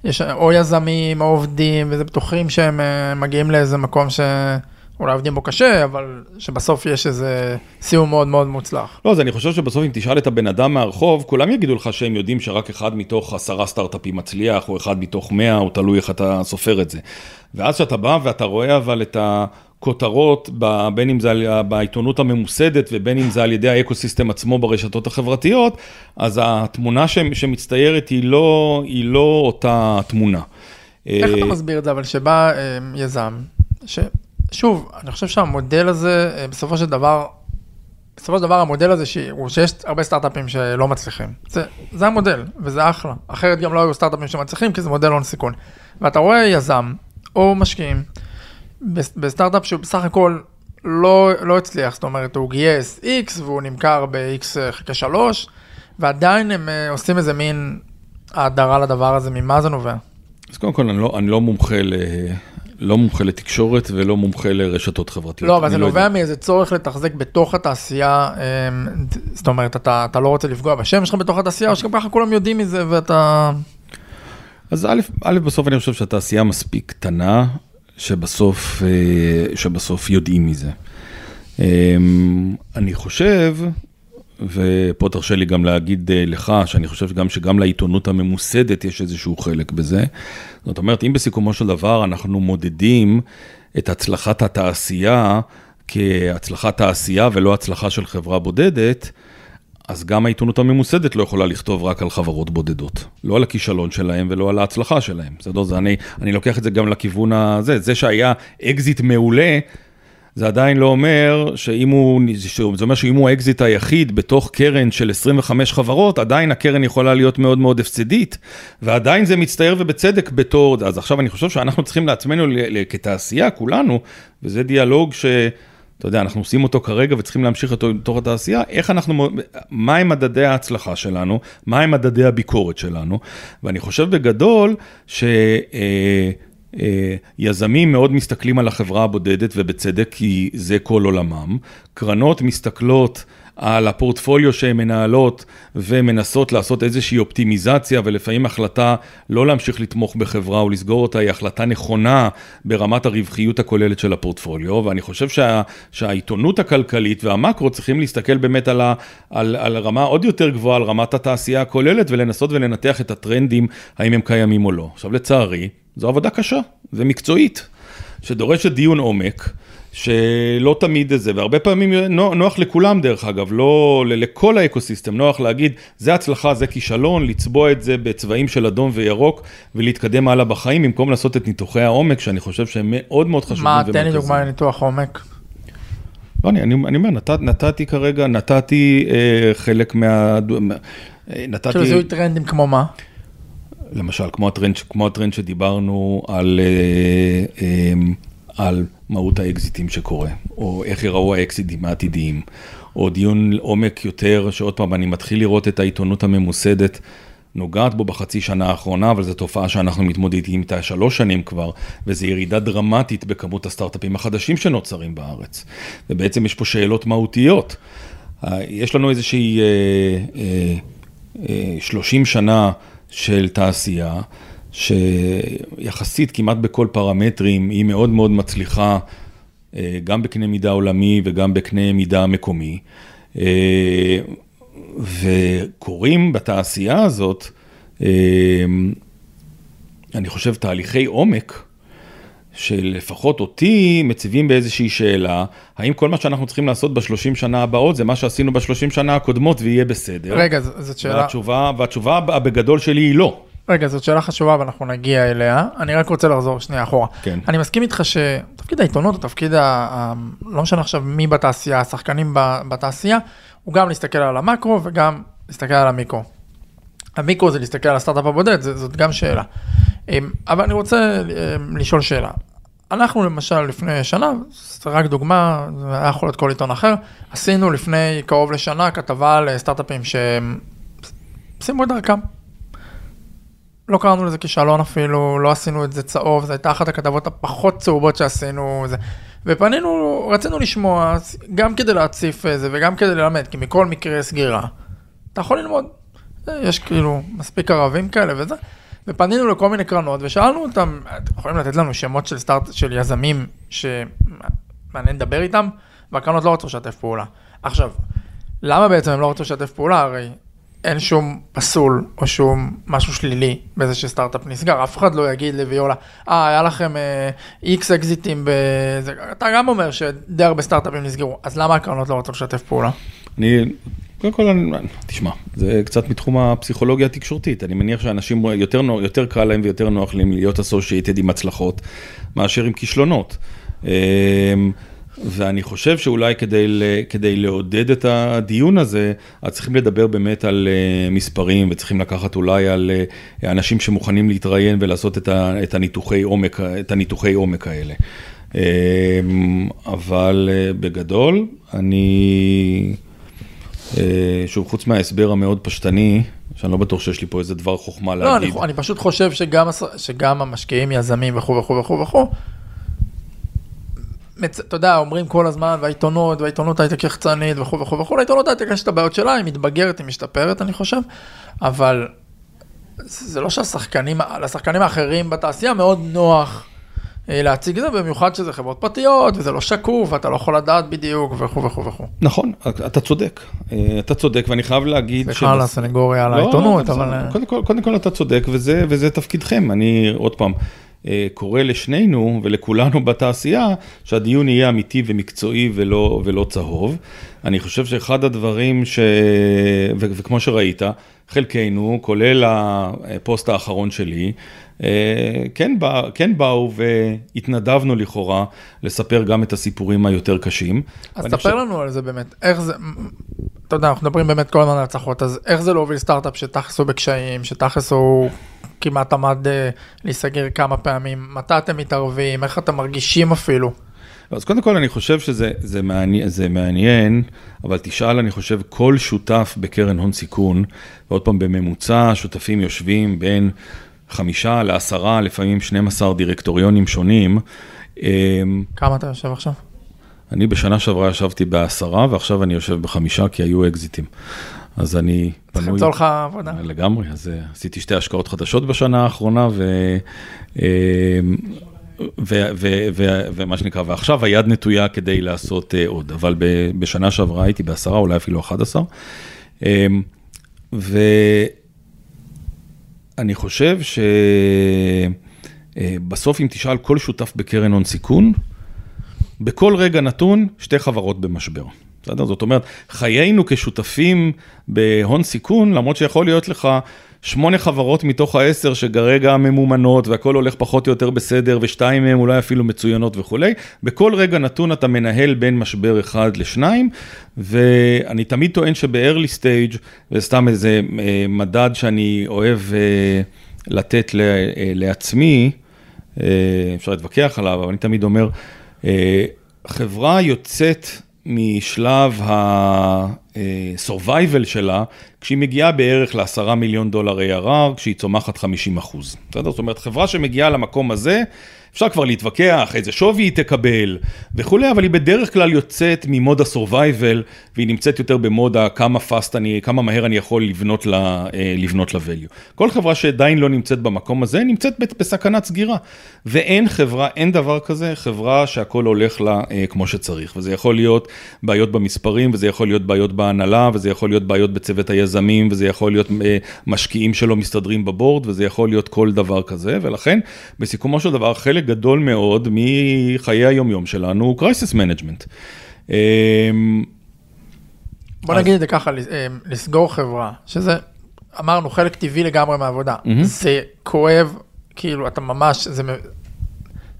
יש או יזמים או עובדים, וזה בטוחים שהם אה, מגיעים לאיזה מקום שאולי עובדים בו קשה, אבל שבסוף יש איזה סיום מאוד מאוד מוצלח. לא, אז אני חושב שבסוף אם תשאל את הבן אדם מהרחוב, כולם יגידו לך שהם יודעים שרק אחד מתוך עשרה סטארט-אפים מצליח, או אחד מתוך מאה, או תלוי איך אתה סופר את זה. ואז כשאתה בא ואתה רואה אבל את ה... כותרות, בין אם זה בעיתונות הממוסדת ובין אם זה על ידי האקוסיסטם עצמו ברשתות החברתיות, אז התמונה שמצטיירת היא לא, היא לא אותה תמונה. איך אתה מסביר את זה, אבל שבא אה, יזם, ששוב, אני חושב שהמודל הזה, אה, בסופו של דבר, בסופו של דבר המודל הזה, הוא שיש הרבה סטארט-אפים שלא מצליחים. זה, זה המודל, וזה אחלה. אחרת גם לא היו סטארט-אפים שמצליחים, כי זה מודל הון סיכון. ואתה רואה יזם, או משקיעים, בסטארט-אפ שהוא בסך הכל לא, לא הצליח, זאת אומרת, הוא גייס X והוא נמכר ב-X חלקי 3, ועדיין הם אה, עושים איזה מין האדרה לדבר הזה, ממה זה נובע? אז קודם כל, אני לא, אני לא מומחה ל... לא מומחה לתקשורת ולא מומחה לרשתות חברתיות. לא, אבל זה לא נובע יודע. מאיזה צורך לתחזק בתוך התעשייה, אמ, זאת אומרת, אתה, אתה לא רוצה לפגוע בשם שלך בתוך התעשייה, או שגם ככה כולם יודעים מזה ואתה... אז א', א', בסוף אני חושב שהתעשייה מספיק קטנה, שבסוף, אה, שבסוף יודעים מזה. אמ, אני חושב, ופה תרשה לי גם להגיד אה, לך, שאני חושב גם שגם לעיתונות הממוסדת יש איזשהו חלק בזה. זאת אומרת, אם בסיכומו של דבר אנחנו מודדים את הצלחת התעשייה כהצלחת תעשייה ולא הצלחה של חברה בודדת, אז גם העיתונות הממוסדת לא יכולה לכתוב רק על חברות בודדות. לא על הכישלון שלהם ולא על ההצלחה שלהם. בסדר? זה אני, אני לוקח את זה גם לכיוון הזה. זה שהיה אקזיט מעולה, זה עדיין לא אומר שאם הוא, זה אומר שאם הוא האקזיט היחיד בתוך קרן של 25 חברות, עדיין הקרן יכולה להיות מאוד מאוד הפסדית, ועדיין זה מצטייר ובצדק בתור, אז עכשיו אני חושב שאנחנו צריכים לעצמנו כתעשייה, כולנו, וזה דיאלוג ש... אתה יודע, אנחנו עושים אותו כרגע וצריכים להמשיך אותו בתוך התעשייה, איך אנחנו, מהם מדדי ההצלחה שלנו, מהם מדדי הביקורת שלנו, ואני חושב בגדול ש... אה, אה, יזמים מאוד מסתכלים על החברה הבודדת, ובצדק, כי זה כל עולמם. קרנות מסתכלות על הפורטפוליו שהן מנהלות ומנסות לעשות איזושהי אופטימיזציה, ולפעמים החלטה לא להמשיך לתמוך בחברה או לסגור אותה היא החלטה נכונה ברמת הרווחיות הכוללת של הפורטפוליו, ואני חושב שה, שהעיתונות הכלכלית והמקרו צריכים להסתכל באמת על, ה, על, על רמה עוד יותר גבוהה, על רמת התעשייה הכוללת, ולנסות ולנתח את הטרנדים, האם הם קיימים או לא. עכשיו לצערי, זו עבודה קשה ומקצועית, שדורשת דיון עומק, שלא תמיד זה, והרבה פעמים נוח לכולם דרך אגב, לא לכל האקוסיסטם, נוח להגיד, זה הצלחה, זה כישלון, לצבוע את זה בצבעים של אדום וירוק ולהתקדם הלאה בחיים, במקום לעשות את ניתוחי העומק, שאני חושב שהם מאוד מאוד חשובים. מה, תן לי דוגמא לניתוח עומק. לא, אני, אני, אני אומר, נת, נתתי כרגע, נתתי אה, חלק מה... אה, נתתי... כאילו זיהוי טרנדים כמו מה? למשל, כמו הטרנד, כמו הטרנד שדיברנו על, אה, אה, על מהות האקזיטים שקורה, או איך יראו האקזיטים העתידיים, או דיון עומק יותר, שעוד פעם, אני מתחיל לראות את העיתונות הממוסדת. נוגעת בו בחצי שנה האחרונה, אבל זו תופעה שאנחנו מתמודדים איתה שלוש שנים כבר, וזו ירידה דרמטית בכמות הסטארט-אפים החדשים שנוצרים בארץ. ובעצם יש פה שאלות מהותיות. יש לנו איזושהי אה, אה, אה, 30 שנה של תעשייה, שיחסית כמעט בכל פרמטרים היא מאוד מאוד מצליחה, אה, גם בקנה מידה עולמי וגם בקנה מידה מקומי. אה, וקורים בתעשייה הזאת, אה, אני חושב, תהליכי עומק, שלפחות אותי מציבים באיזושהי שאלה, האם כל מה שאנחנו צריכים לעשות בשלושים שנה הבאות זה מה שעשינו בשלושים שנה הקודמות ויהיה בסדר? רגע, זאת שאלה... והתשובה, והתשובה בגדול שלי היא לא. רגע, זאת שאלה חשובה ואנחנו נגיע אליה. אני רק רוצה לחזור שנייה אחורה. כן. אני מסכים איתך שתפקיד העיתונות, הוא תפקיד, ה... לא משנה עכשיו מי בתעשייה, השחקנים בתעשייה, הוא גם להסתכל על המקרו וגם להסתכל על המיקרו. המיקרו זה להסתכל על הסטארט-אפ הבודד, זאת גם שאלה. אמ, אבל אני רוצה אמ, לשאול שאלה. אנחנו למשל לפני שנה, זה רק דוגמה, זה היה יכול להיות כל עיתון אחר, עשינו לפני קרוב לשנה כתבה על סטארט-אפים שהם סיימו את דרכם. לא קראנו לזה כישלון אפילו, לא עשינו את זה צהוב, זו הייתה אחת הכתבות הפחות צהובות שעשינו, זה. ופנינו, רצינו לשמוע, גם כדי להציף זה וגם כדי ללמד, כי מכל מקרה סגירה, אתה יכול ללמוד. יש כאילו מספיק ערבים כאלה וזה. ופנינו לכל מיני קרנות ושאלנו אותם, אתם יכולים לתת לנו שמות של סטארט, של יזמים שמעניין לדבר איתם? והקרנות לא רצו לשתף פעולה. עכשיו, למה בעצם הם לא רצו לשתף פעולה? הרי אין שום פסול או שום משהו שלילי בזה שסטארט-אפ נסגר, אף אחד לא יגיד לוויולה, אה, היה לכם איקס uh, אקזיטים אתה גם אומר שדי הרבה סטארט-אפים נסגרו, אז למה הקרנות לא רצו לשתף פעולה? אני קודם כל, תשמע, זה קצת מתחום הפסיכולוגיה התקשורתית, אני מניח שאנשים יותר, יותר קל להם ויותר נוח להם להיות אסושייטד עם הצלחות מאשר עם כישלונות. ואני חושב שאולי כדי, כדי לעודד את הדיון הזה, אז צריכים לדבר באמת על אה, מספרים וצריכים לקחת אולי על אה, אנשים שמוכנים להתראיין ולעשות את הניתוחי עומק, את הניתוחי עומק האלה. אמ, אבל אה, בגדול, אני... אה, שוב, חוץ מההסבר המאוד פשטני, שאני לא בטוח שיש לי פה איזה דבר חוכמה לא, להגיד. לא, אני, אני פשוט חושב שגם, שגם המשקיעים, יזמים וכו' וכו' וכו' וכו', אתה יודע, אומרים כל הזמן, והעיתונות, והעיתונות הייטק יחצנית וכו' וכו' וכו', העיתונות הייטק יש את הבעיות שלה, היא מתבגרת, היא משתפרת, אני חושב, אבל זה לא שהשחקנים, לשחקנים האחרים בתעשייה מאוד נוח אה, להציג את זה, במיוחד שזה חברות פרטיות, וזה לא שקוף, ואתה לא יכול לדעת בדיוק, וכו' וכו' וכו'. נכון, אתה צודק, אה, אתה צודק, ואני חייב להגיד... סליחה על הסנגוריה על לא, העיתונות, אבל... קודם כל, קודם כל אתה צודק, וזה, וזה תפקידכם. אני, עוד פעם, אה, קורא לשנינו ולכולנו בתעשייה, שהדיון יהיה אמיתי ומקצועי ולא, ולא צהוב. אני חושב שאחד הדברים ש... ו... וכמו שראית, חלקנו, כולל הפוסט האחרון שלי, אה, כן, בא, כן באו והתנדבנו לכאורה לספר גם את הסיפורים היותר קשים. אז ספר חושב... לנו על זה באמת, איך זה, אתה יודע, אנחנו מדברים באמת כל הזמן על הצלחות, אז איך זה להוביל סטארט-אפ שתכלס הוא בקשיים, שתכלס הוא כמעט עמד אה, להיסגר כמה פעמים, מתי אתם מתערבים, איך אתם מרגישים אפילו? אז קודם כל אני חושב שזה זה מעניין, זה מעניין, אבל תשאל, אני חושב, כל שותף בקרן הון סיכון, ועוד פעם, בממוצע, שותפים יושבים בין חמישה לעשרה, לפעמים 12 דירקטוריונים שונים. אמ, כמה אתה יושב עכשיו? אני בשנה שעברה ישבתי בעשרה, ועכשיו אני יושב בחמישה, כי היו אקזיטים. אז אני פנוי... צריך למצוא לך עבודה. לגמרי, אז אה, עשיתי שתי השקעות חדשות בשנה האחרונה, ו... אמ, ומה שנקרא, ועכשיו היד נטויה כדי לעשות uh, עוד, אבל בשנה שעברה הייתי בעשרה, אולי אפילו 11. Um, ואני חושב שבסוף uh, אם תשאל כל שותף בקרן הון סיכון, בכל רגע נתון, שתי חברות במשבר. בסדר? זאת אומרת, חיינו כשותפים בהון סיכון, למרות שיכול להיות לך שמונה חברות מתוך העשר שכרגע ממומנות והכל הולך פחות או יותר בסדר ושתיים מהן אולי אפילו מצוינות וכולי, בכל רגע נתון אתה מנהל בין משבר אחד לשניים, ואני תמיד טוען שב-early stage, זה סתם איזה אה, מדד שאני אוהב אה, לתת אה, לעצמי, אפשר להתווכח עליו, אבל אני תמיד אומר, חברה יוצאת משלב ה-survival שלה, כשהיא מגיעה בערך ל-10 מיליון דולר ARR, כשהיא צומחת 50 אחוז. בסדר? זאת אומרת, חברה שמגיעה למקום הזה, אפשר כבר להתווכח איזה שווי היא תקבל וכולי, אבל היא בדרך כלל יוצאת ממוד ה-survival, והיא נמצאת יותר במוד הכמה fast אני, כמה מהר אני יכול לבנות לה, אה, לבנות לה-value. כל חברה שעדיין לא נמצאת במקום הזה, נמצאת בסכנת סגירה. ואין חברה, אין דבר כזה, חברה שהכל הולך לה אה, כמו שצריך. וזה יכול להיות בעיות במספרים, וזה יכול להיות בעיות בהנהלה, וזה יכול להיות בעיות בצוות היזמים, וזה יכול להיות אה, משקיעים שלא מסתדרים בבורד, וזה יכול להיות כל דבר כזה, ולכן, בסיכומו של דבר, חלק גדול מאוד מחיי היומיום שלנו הוא crisis management. אמ, בוא נגיד את זה ככה, אה, לסגור חברה, שזה, אמרנו, חלק טבעי לגמרי מהעבודה. זה כואב, כאילו, אתה ממש, זה,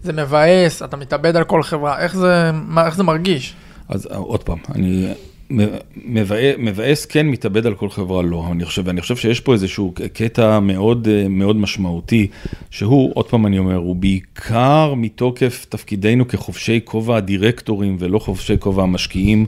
זה מבאס, אתה מתאבד על כל חברה, איך זה, מה, איך זה מרגיש? אז עוד פעם, אני מבאס כן, מתאבד על כל חברה לא. אני חושב, ואני חושב שיש פה איזשהו קטע מאוד אה, מאוד משמעותי, שהוא, עוד פעם אני אומר, הוא בעיקר מתוקף תפקידנו כחובשי כובע הדירקטורים ולא חובשי כובע המשקיעים,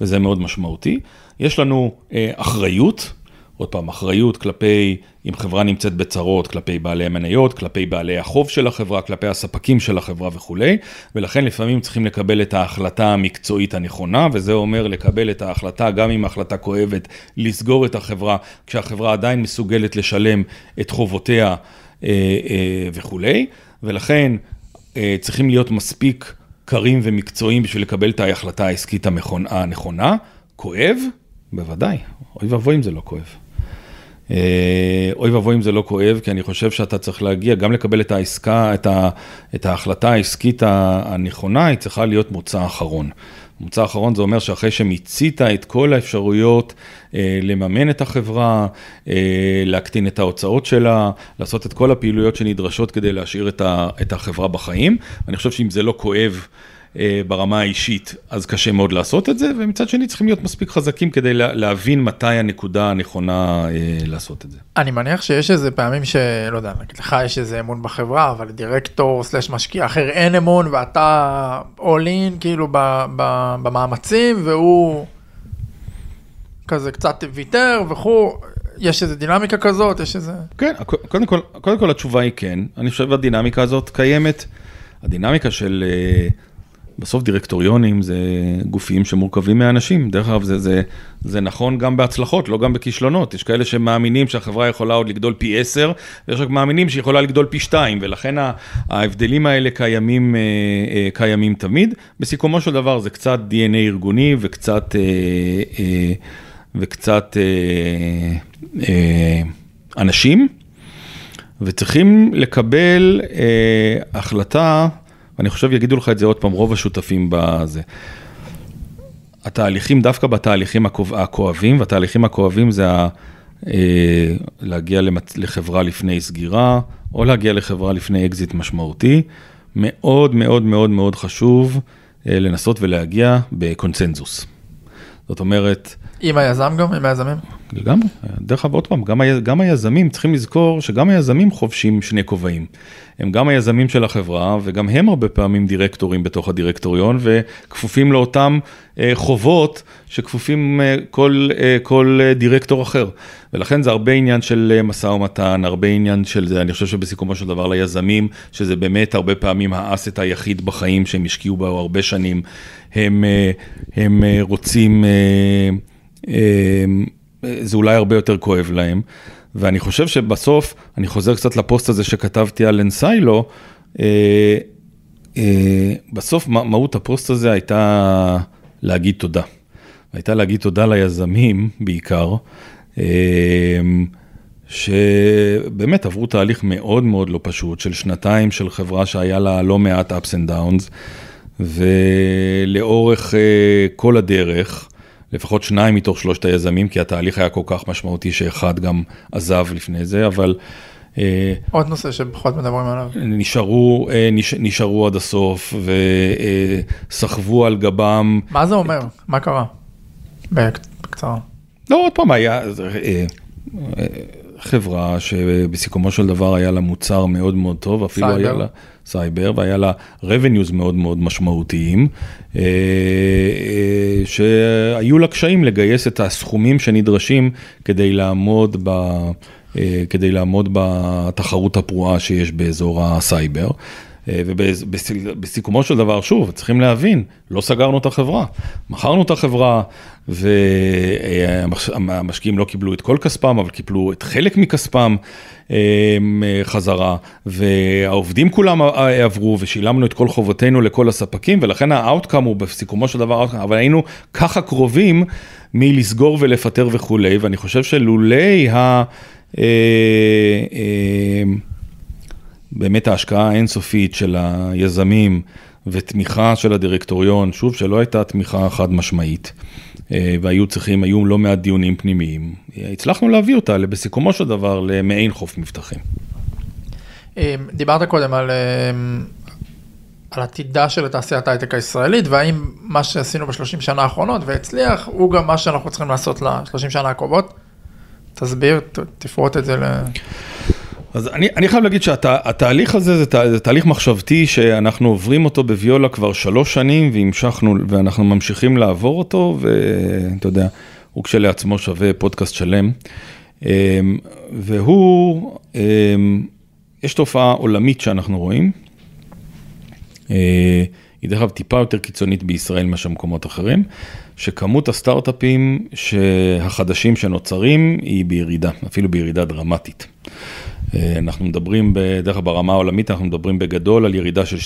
וזה מאוד משמעותי. יש לנו אה, אחריות. עוד פעם, אחריות כלפי, אם חברה נמצאת בצרות, כלפי בעלי המניות, כלפי בעלי החוב של החברה, כלפי הספקים של החברה וכולי, ולכן לפעמים צריכים לקבל את ההחלטה המקצועית הנכונה, וזה אומר לקבל את ההחלטה, גם אם ההחלטה כואבת, לסגור את החברה, כשהחברה עדיין מסוגלת לשלם את חובותיה אה, אה, וכולי, ולכן אה, צריכים להיות מספיק קרים ומקצועיים בשביל לקבל את ההחלטה העסקית הנכונה. כואב? בוודאי, אוי ואבוי אם זה לא כואב. אה, אוי ואבוי אם זה לא כואב, כי אני חושב שאתה צריך להגיע, גם לקבל את העסקה, את, ה, את ההחלטה העסקית הנכונה, היא צריכה להיות מוצא אחרון. מוצא אחרון זה אומר שאחרי שמיצית את כל האפשרויות אה, לממן את החברה, אה, להקטין את ההוצאות שלה, לעשות את כל הפעילויות שנדרשות כדי להשאיר את, ה, את החברה בחיים. אני חושב שאם זה לא כואב, ברמה האישית, אז קשה מאוד לעשות את זה, ומצד שני צריכים להיות מספיק חזקים כדי להבין מתי הנקודה הנכונה אה, לעשות את זה. אני מניח שיש איזה פעמים שלא יודע, נגיד לך יש איזה אמון בחברה, אבל דירקטור סלש משקיע אחר אין אמון ואתה all in כאילו ב, ב, במאמצים והוא כזה קצת ויתר וכו'. יש איזה דינמיקה כזאת, יש איזה... כן, קודם כל, קודם כל התשובה היא כן. אני חושב שהדינמיקה הזאת קיימת. הדינמיקה של אה, בסוף דירקטוריונים זה גופים שמורכבים מאנשים, דרך אגב זה, זה, זה נכון גם בהצלחות, לא גם בכישלונות, יש כאלה שמאמינים שהחברה יכולה עוד לגדול פי 10, ויש רק מאמינים שהיא יכולה לגדול פי 2, ולכן ההבדלים האלה קיימים, אה, אה, קיימים תמיד. בסיכומו של דבר זה קצת DNA ארגוני וקצת, אה, וקצת אנשים. וצריכים לקבל החלטה, ואני חושב יגידו לך את זה עוד פעם, רוב השותפים בזה. התהליכים, דווקא בתהליכים הכואבים, והתהליכים הכואבים זה ה, אה, להגיע למצ... לחברה לפני סגירה, או להגיע לחברה לפני אקזיט משמעותי, מאוד מאוד מאוד מאוד חשוב אה, לנסות ולהגיע בקונצנזוס. זאת אומרת... עם היזם גם? עם היזמים? לגמרי, דרך אגב עוד פעם, גם, ה, גם היזמים, צריכים לזכור שגם היזמים חובשים שני כובעים. הם גם היזמים של החברה וגם הם הרבה פעמים דירקטורים בתוך הדירקטוריון וכפופים לאותם אה, חובות שכפופים אה, כל, אה, כל אה, דירקטור אחר. ולכן זה הרבה עניין של אה, משא ומתן, הרבה עניין של זה, אני חושב שבסיכומו של דבר ליזמים, שזה באמת הרבה פעמים האסט היחיד בחיים שהם השקיעו בו הרבה שנים, הם, אה, הם אה, רוצים... אה, זה אולי הרבה יותר כואב להם. ואני חושב שבסוף, אני חוזר קצת לפוסט הזה שכתבתי על אנסיילו, אה, אה, בסוף מהות הפוסט הזה הייתה להגיד תודה. הייתה להגיד תודה ליזמים בעיקר, אה, שבאמת עברו תהליך מאוד מאוד לא פשוט, של שנתיים של חברה שהיה לה לא מעט ups and downs, ולאורך אה, כל הדרך, לפחות שניים מתוך שלושת היזמים, כי התהליך היה כל כך משמעותי שאחד גם עזב לפני זה, אבל... אה, עוד נושא שפחות מדברים עליו. נשארו, אה, נש, נשארו עד הסוף וסחבו על גבם. מה זה אומר? מה קרה? בקצרה. לא, עוד פעם, היה אה, חברה שבסיכומו של דבר היה לה מוצר מאוד מאוד טוב, אפילו סייבר. היה לה... סייבר, והיה לה revenues מאוד מאוד משמעותיים, אה, אה, שהיו לה קשיים לגייס את הסכומים שנדרשים כדי לעמוד ב... אה, כדי לעמוד בתחרות הפרועה שיש באזור הסייבר. ובסיכומו של דבר, שוב, צריכים להבין, לא סגרנו את החברה, מכרנו את החברה, והמשקיעים לא קיבלו את כל כספם, אבל קיבלו את חלק מכספם חזרה, והעובדים כולם עברו, ושילמנו את כל חובותינו לכל הספקים, ולכן ה outcome הוא בסיכומו של דבר, אבל היינו ככה קרובים מלסגור ולפטר וכולי, ואני חושב שלולי ה... באמת ההשקעה האינסופית של היזמים ותמיכה של הדירקטוריון, שוב, שלא הייתה תמיכה חד משמעית, אה, והיו צריכים, היו לא מעט דיונים פנימיים, הצלחנו להביא אותה בסיכומו של דבר למעין חוף מבטחים. אה, דיברת קודם על, אה, על עתידה של תעשיית ההייטק הישראלית, והאם מה שעשינו בשלושים שנה האחרונות והצליח, הוא גם מה שאנחנו צריכים לעשות לשלושים שנה הקרובות. תסביר, תפרוט את זה ל... אז אני, אני חייב להגיד שהתהליך הזה זה, תה, זה תהליך מחשבתי שאנחנו עוברים אותו בוויולה כבר שלוש שנים והמשכנו ואנחנו ממשיכים לעבור אותו ואתה יודע, הוא כשלעצמו שווה פודקאסט שלם. אמ, והוא, אמ, יש תופעה עולמית שאנחנו רואים, אה, היא דרך אגב טיפה יותר קיצונית בישראל מאשר במקומות אחרים, שכמות הסטארט-אפים החדשים שנוצרים היא בירידה, אפילו בירידה דרמטית. אה, אנחנו מדברים, בדרך כלל ברמה העולמית, אנחנו מדברים בגדול על ירידה של 12%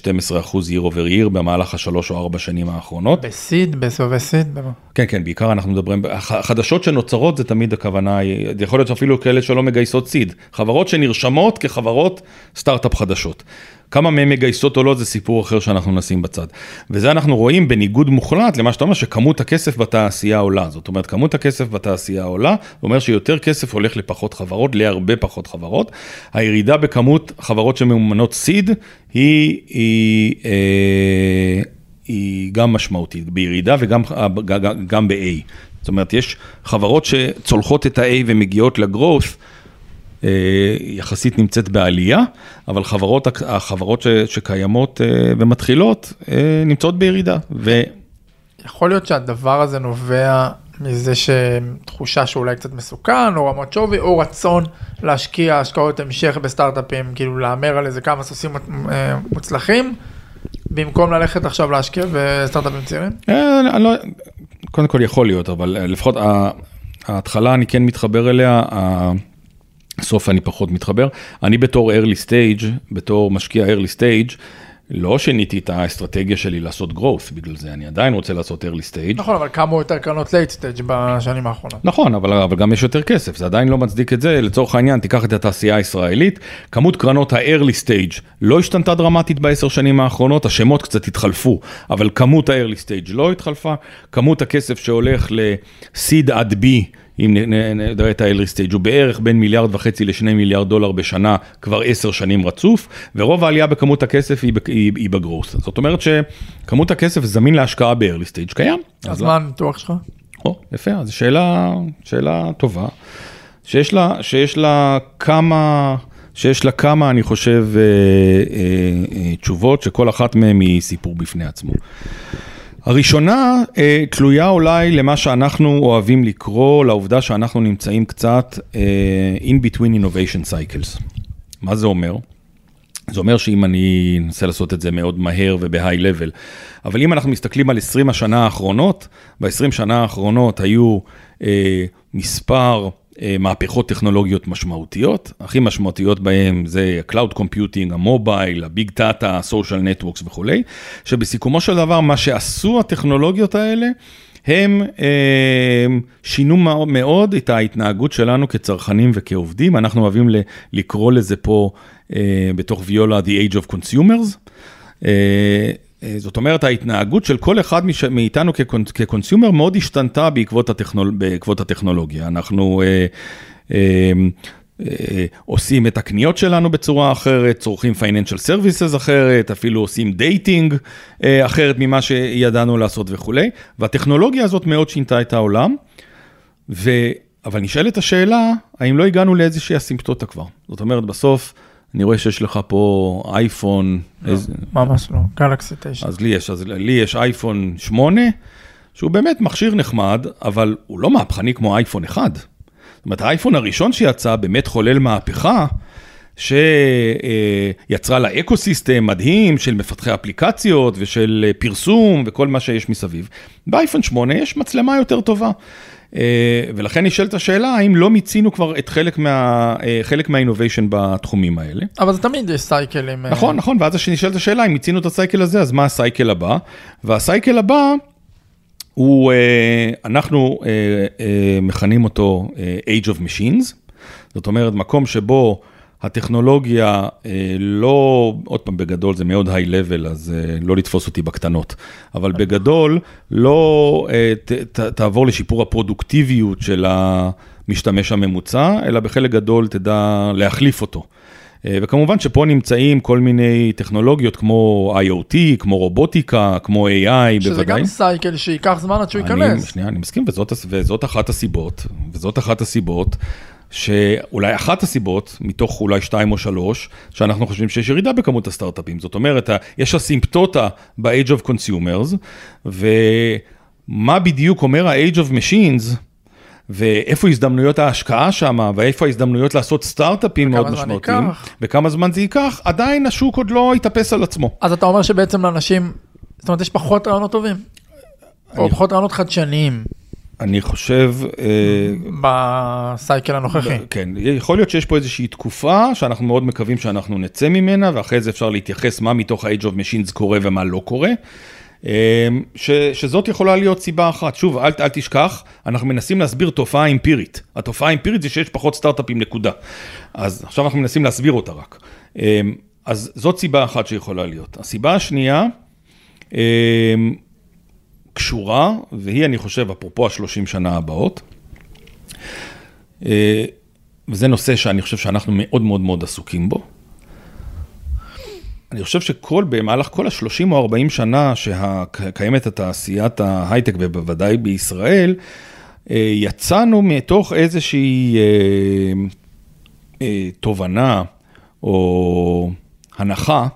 year over year במהלך השלוש או ארבע שנים האחרונות. בסיד, בסובבי סיד? כן, כן, בעיקר אנחנו מדברים, החדשות שנוצרות זה תמיד הכוונה, זה יכול להיות אפילו כאלה שלא מגייסות סיד, חברות שנרשמות כחברות סטארט-אפ חדשות. כמה מהן מגייסות או לא זה סיפור אחר שאנחנו נשים בצד. וזה אנחנו רואים בניגוד מוחלט למה שאתה אומר שכמות הכסף בתעשייה עולה. זאת אומרת, כמות הכסף בתעשייה עולה, זה אומר שיותר כסף הולך לפחות חברות, להרבה פחות חברות. הירידה בכמות חברות שממומנות סיד היא, היא, אה, היא גם משמעותית, בירידה וגם גם ב-A. זאת אומרת, יש חברות שצולחות את ה-A ומגיעות לגרוס. אה, יחסית נמצאת בעלייה, אבל חברות, החברות ש, שקיימות אה, ומתחילות אה, נמצאות בירידה. ו... יכול להיות שהדבר הזה נובע מזה שתחושה שאולי קצת מסוכן, או רמות שווי, או רצון להשקיע השקעות המשך בסטארט-אפים, כאילו להמר על איזה כמה סוסים מוצלחים, במקום ללכת עכשיו להשקיע בסטארט-אפים צעירים? לא, קודם כל יכול להיות, אבל לפחות ההתחלה אני כן מתחבר אליה. סוף אני פחות מתחבר. אני בתור early stage, בתור משקיע early stage, לא שיניתי את האסטרטגיה שלי לעשות growth, בגלל זה אני עדיין רוצה לעשות early stage. נכון, אבל קמו יותר קרנות late stage בשנים האחרונות. נכון, אבל, אבל גם יש יותר כסף, זה עדיין לא מצדיק את זה. לצורך העניין, תיקח את התעשייה הישראלית, כמות קרנות ה-early stage לא השתנתה דרמטית בעשר שנים האחרונות, השמות קצת התחלפו, אבל כמות ה-early stage לא התחלפה, כמות הכסף שהולך ל-seed עד B, אם נראה את ה-early stage, הוא בערך בין מיליארד וחצי לשני מיליארד דולר בשנה כבר עשר שנים רצוף, ורוב העלייה בכמות הכסף היא, היא, היא בגרוס. זאת אומרת שכמות הכסף זמין להשקעה ב-early stage קיים. אז מה הניתוח שלך? או, יפה, אז שאלה, שאלה טובה, שיש לה, שיש לה כמה, שיש לה כמה, אני חושב, אה, אה, אה, תשובות, שכל אחת מהן היא סיפור בפני עצמו. הראשונה אה, תלויה אולי למה שאנחנו אוהבים לקרוא, לעובדה שאנחנו נמצאים קצת אה, in between innovation cycles. מה זה אומר? זה אומר שאם אני אנסה לעשות את זה מאוד מהר וב-high level, אבל אם אנחנו מסתכלים על 20 השנה האחרונות, ב-20 שנה האחרונות היו אה, מספר מהפכות טכנולוגיות משמעותיות, הכי משמעותיות בהם זה Cloud Computing, המובייל, הביג דאטה, ה-social networks וכולי, שבסיכומו של דבר מה שעשו הטכנולוגיות האלה, הם אה, שינו מאוד את ההתנהגות שלנו כצרכנים וכעובדים, אנחנו אוהבים לקרוא לזה פה אה, בתוך ויולה The Age of Consumers. אה, אה, זאת אומרת, ההתנהגות של כל אחד מאיתנו כ consumer מאוד השתנתה בעקבות, הטכנול... בעקבות הטכנולוגיה. אנחנו אה, אה, אה, עושים את הקניות שלנו בצורה אחרת, צורכים financial services אחרת, אפילו עושים dating אה, אחרת ממה שידענו לעשות וכולי, והטכנולוגיה הזאת מאוד שינתה את העולם. ו... אבל נשאלת השאלה, האם לא הגענו לאיזושהי אסימפטוטה כבר? זאת אומרת, בסוף... אני רואה שיש לך פה אייפון. לא, איזה... ממש לא, גלקסי 9. אז לי יש, אז לי יש אייפון 8, שהוא באמת מכשיר נחמד, אבל הוא לא מהפכני כמו אייפון 1. זאת אומרת, האייפון הראשון שיצא באמת חולל מהפכה. שיצרה לה אקו סיסטם מדהים של מפתחי אפליקציות ושל פרסום וכל מה שיש מסביב. באייפון 8 יש מצלמה יותר טובה. אה, ולכן נשאלת השאלה, האם לא מיצינו כבר את חלק, מה, אה, חלק מהאינוביישן בתחומים האלה. אבל זה תמיד יש סייקלים. אה. נכון, נכון, ואז נשאלת השאלה, אם מיצינו את הסייקל הזה, אז מה הסייקל הבא? והסייקל הבא, הוא, אנחנו מכנים אותו Age of Machines, זאת אומרת, מקום שבו הטכנולוגיה אה, לא, עוד פעם, בגדול זה מאוד היי לבל, אז אה, לא לתפוס אותי בקטנות, אבל בגדול לא אה, ת, ת, תעבור לשיפור הפרודוקטיביות של המשתמש הממוצע, אלא בחלק גדול תדע להחליף אותו. וכמובן שפה נמצאים כל מיני טכנולוגיות כמו IoT, כמו רובוטיקה, כמו AI, שזה בוודאי. שזה גם סייקל שייקח זמן עד שהוא ייכנס. שנייה, אני מסכים, וזאת, וזאת אחת הסיבות, וזאת אחת הסיבות שאולי אחת הסיבות, מתוך אולי שתיים או שלוש, שאנחנו חושבים שיש ירידה בכמות הסטארט-אפים. זאת אומרת, יש אסימפטוטה ב-Age of Consumers, ומה בדיוק אומר ה-Age of Machines, ואיפה הזדמנויות ההשקעה שם, ואיפה ההזדמנויות לעשות סטארט-אפים מאוד משמעותיים, וכמה זמן זה ייקח, עדיין השוק עוד לא יתאפס על עצמו. אז אתה אומר שבעצם לאנשים, זאת אומרת, יש פחות רעיונות טובים, או פחות רעיונות חדשניים. אני חושב... אה, בסייקל הנוכחי. כן, יכול להיות שיש פה איזושהי תקופה שאנחנו מאוד מקווים שאנחנו נצא ממנה, ואחרי זה אפשר להתייחס מה מתוך ה-Age of Machines קורה ומה לא קורה. אה, ש, שזאת יכולה להיות סיבה אחת. שוב, אל, אל תשכח, אנחנו מנסים להסביר תופעה אמפירית. התופעה האמפירית זה שיש פחות סטארט-אפים, נקודה. אז עכשיו אנחנו מנסים להסביר אותה רק. אה, אז זאת סיבה אחת שיכולה להיות. הסיבה השנייה, קשורה, והיא, אני חושב, אפרופו השלושים שנה הבאות. אה, וזה נושא שאני חושב שאנחנו מאוד מאוד מאוד עסוקים בו. אני חושב שכל, במהלך כל ה-30 או 40 שנה שקיימת התעשיית ההייטק, ובוודאי בישראל, אה, יצאנו מתוך איזושהי אה, תובנה או הנחה,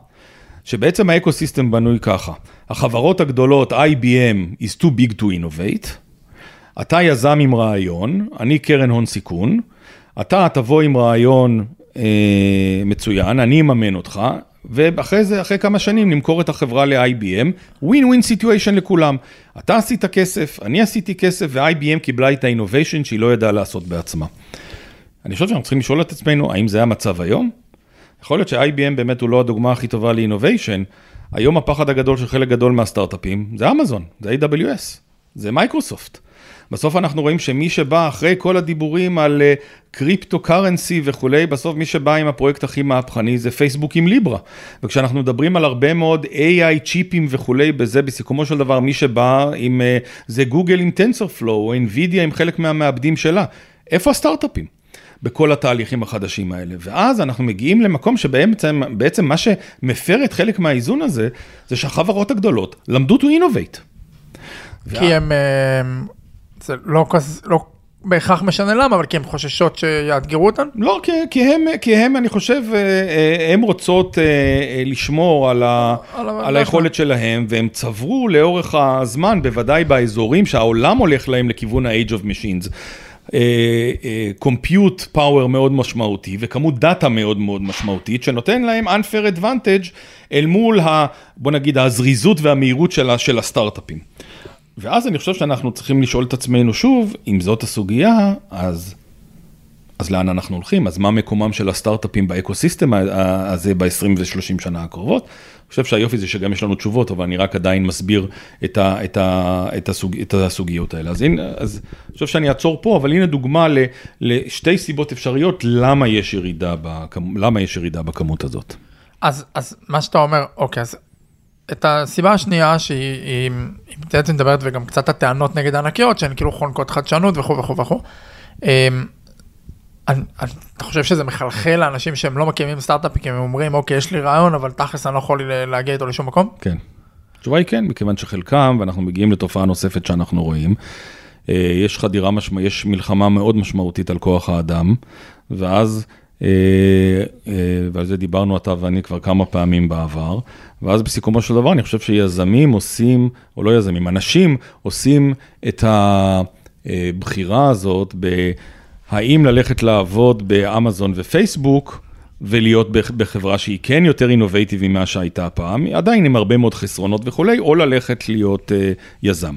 שבעצם האקוסיסטם בנוי ככה. החברות הגדולות, IBM is too big to innovate, אתה יזם עם רעיון, אני קרן הון סיכון, אתה תבוא עם רעיון אה, מצוין, אני אממן אותך, ואחרי זה, אחרי כמה שנים, נמכור את החברה ל-IBM, ווין ווין סיטואשן לכולם. אתה עשית כסף, אני עשיתי כסף, ו-IBM קיבלה את ה-innovation שהיא לא ידעה לעשות בעצמה. אני חושב שאנחנו צריכים לשאול את עצמנו, האם זה המצב היום? יכול להיות ש-IBM באמת הוא לא הדוגמה הכי טובה ל-innovation, היום הפחד הגדול של חלק גדול מהסטארט-אפים זה אמזון, זה AWS, זה מייקרוסופט. בסוף אנחנו רואים שמי שבא אחרי כל הדיבורים על crypto uh, currency וכולי, בסוף מי שבא עם הפרויקט הכי מהפכני זה פייסבוק עם ליברה. וכשאנחנו מדברים על הרבה מאוד AI צ'יפים וכולי, בזה בסיכומו של דבר מי שבא עם, uh, זה גוגל עם TensorFlow או NVIDIA עם חלק מהמעבדים שלה. איפה הסטארט-אפים? בכל התהליכים החדשים האלה. ואז אנחנו מגיעים למקום שבעצם בעצם מה שמפר את חלק מהאיזון הזה, זה שהחברות הגדולות למדו to innovate. כי הם, אה, זה לא כזה, לא בהכרח משנה למה, אבל כי הם חוששות שיאתגרו אותן? לא, כי, כי, הם, כי הם, אני חושב, אה, אה, הם רוצות לשמור על, ה, על, על היכולת שלהם, והם צברו לאורך הזמן, בוודאי באזורים שהעולם הולך להם לכיוון ה-Age of Machines. קומפיוט uh, פאוור uh, מאוד משמעותי וכמות דאטה מאוד מאוד משמעותית שנותן להם unfair advantage אל מול ה... בוא נגיד הזריזות והמהירות של, של הסטארט-אפים. ואז אני חושב שאנחנו צריכים לשאול את עצמנו שוב, אם זאת הסוגיה, אז, אז לאן אנחנו הולכים? אז מה מקומם של הסטארט-אפים באקוסיסטם הזה ב-20 ו-30 שנה הקרובות? אני חושב שהיופי זה שגם יש לנו תשובות, אבל אני רק עדיין מסביר את, ה, את, ה, את, הסוג, את הסוגיות האלה. אז, הנה, אז אני חושב שאני אעצור פה, אבל הנה דוגמה ל, לשתי סיבות אפשריות למה יש ירידה, בכמ, למה יש ירידה בכמות הזאת. אז, אז מה שאתה אומר, אוקיי, אז את הסיבה השנייה שהיא בעצם מדברת וגם קצת הטענות נגד ענקיות שהן כאילו חונקות חדשנות וכו' וכו' וכו'. אתה חושב שזה מחלחל לאנשים שהם לא מקימים סטארט-אפים, כי הם אומרים, אוקיי, יש לי רעיון, אבל תכלס אני לא יכול להגיע איתו לשום מקום? כן. התשובה היא כן, מכיוון שחלקם, ואנחנו מגיעים לתופעה נוספת שאנחנו רואים, אה, יש חדירה משמעותית, יש מלחמה מאוד משמעותית על כוח האדם, ואז אה, אה, ועל זה דיברנו אתה ואני כבר כמה פעמים בעבר, ואז בסיכומו של דבר אני חושב שיזמים עושים, או לא יזמים, אנשים עושים את הבחירה הזאת בהאם ללכת לעבוד באמזון ופייסבוק, ולהיות בחברה שהיא כן יותר אינובייטיבי ממה שהייתה פעם, עדיין עם הרבה מאוד חסרונות וכולי, או ללכת להיות uh, יזם.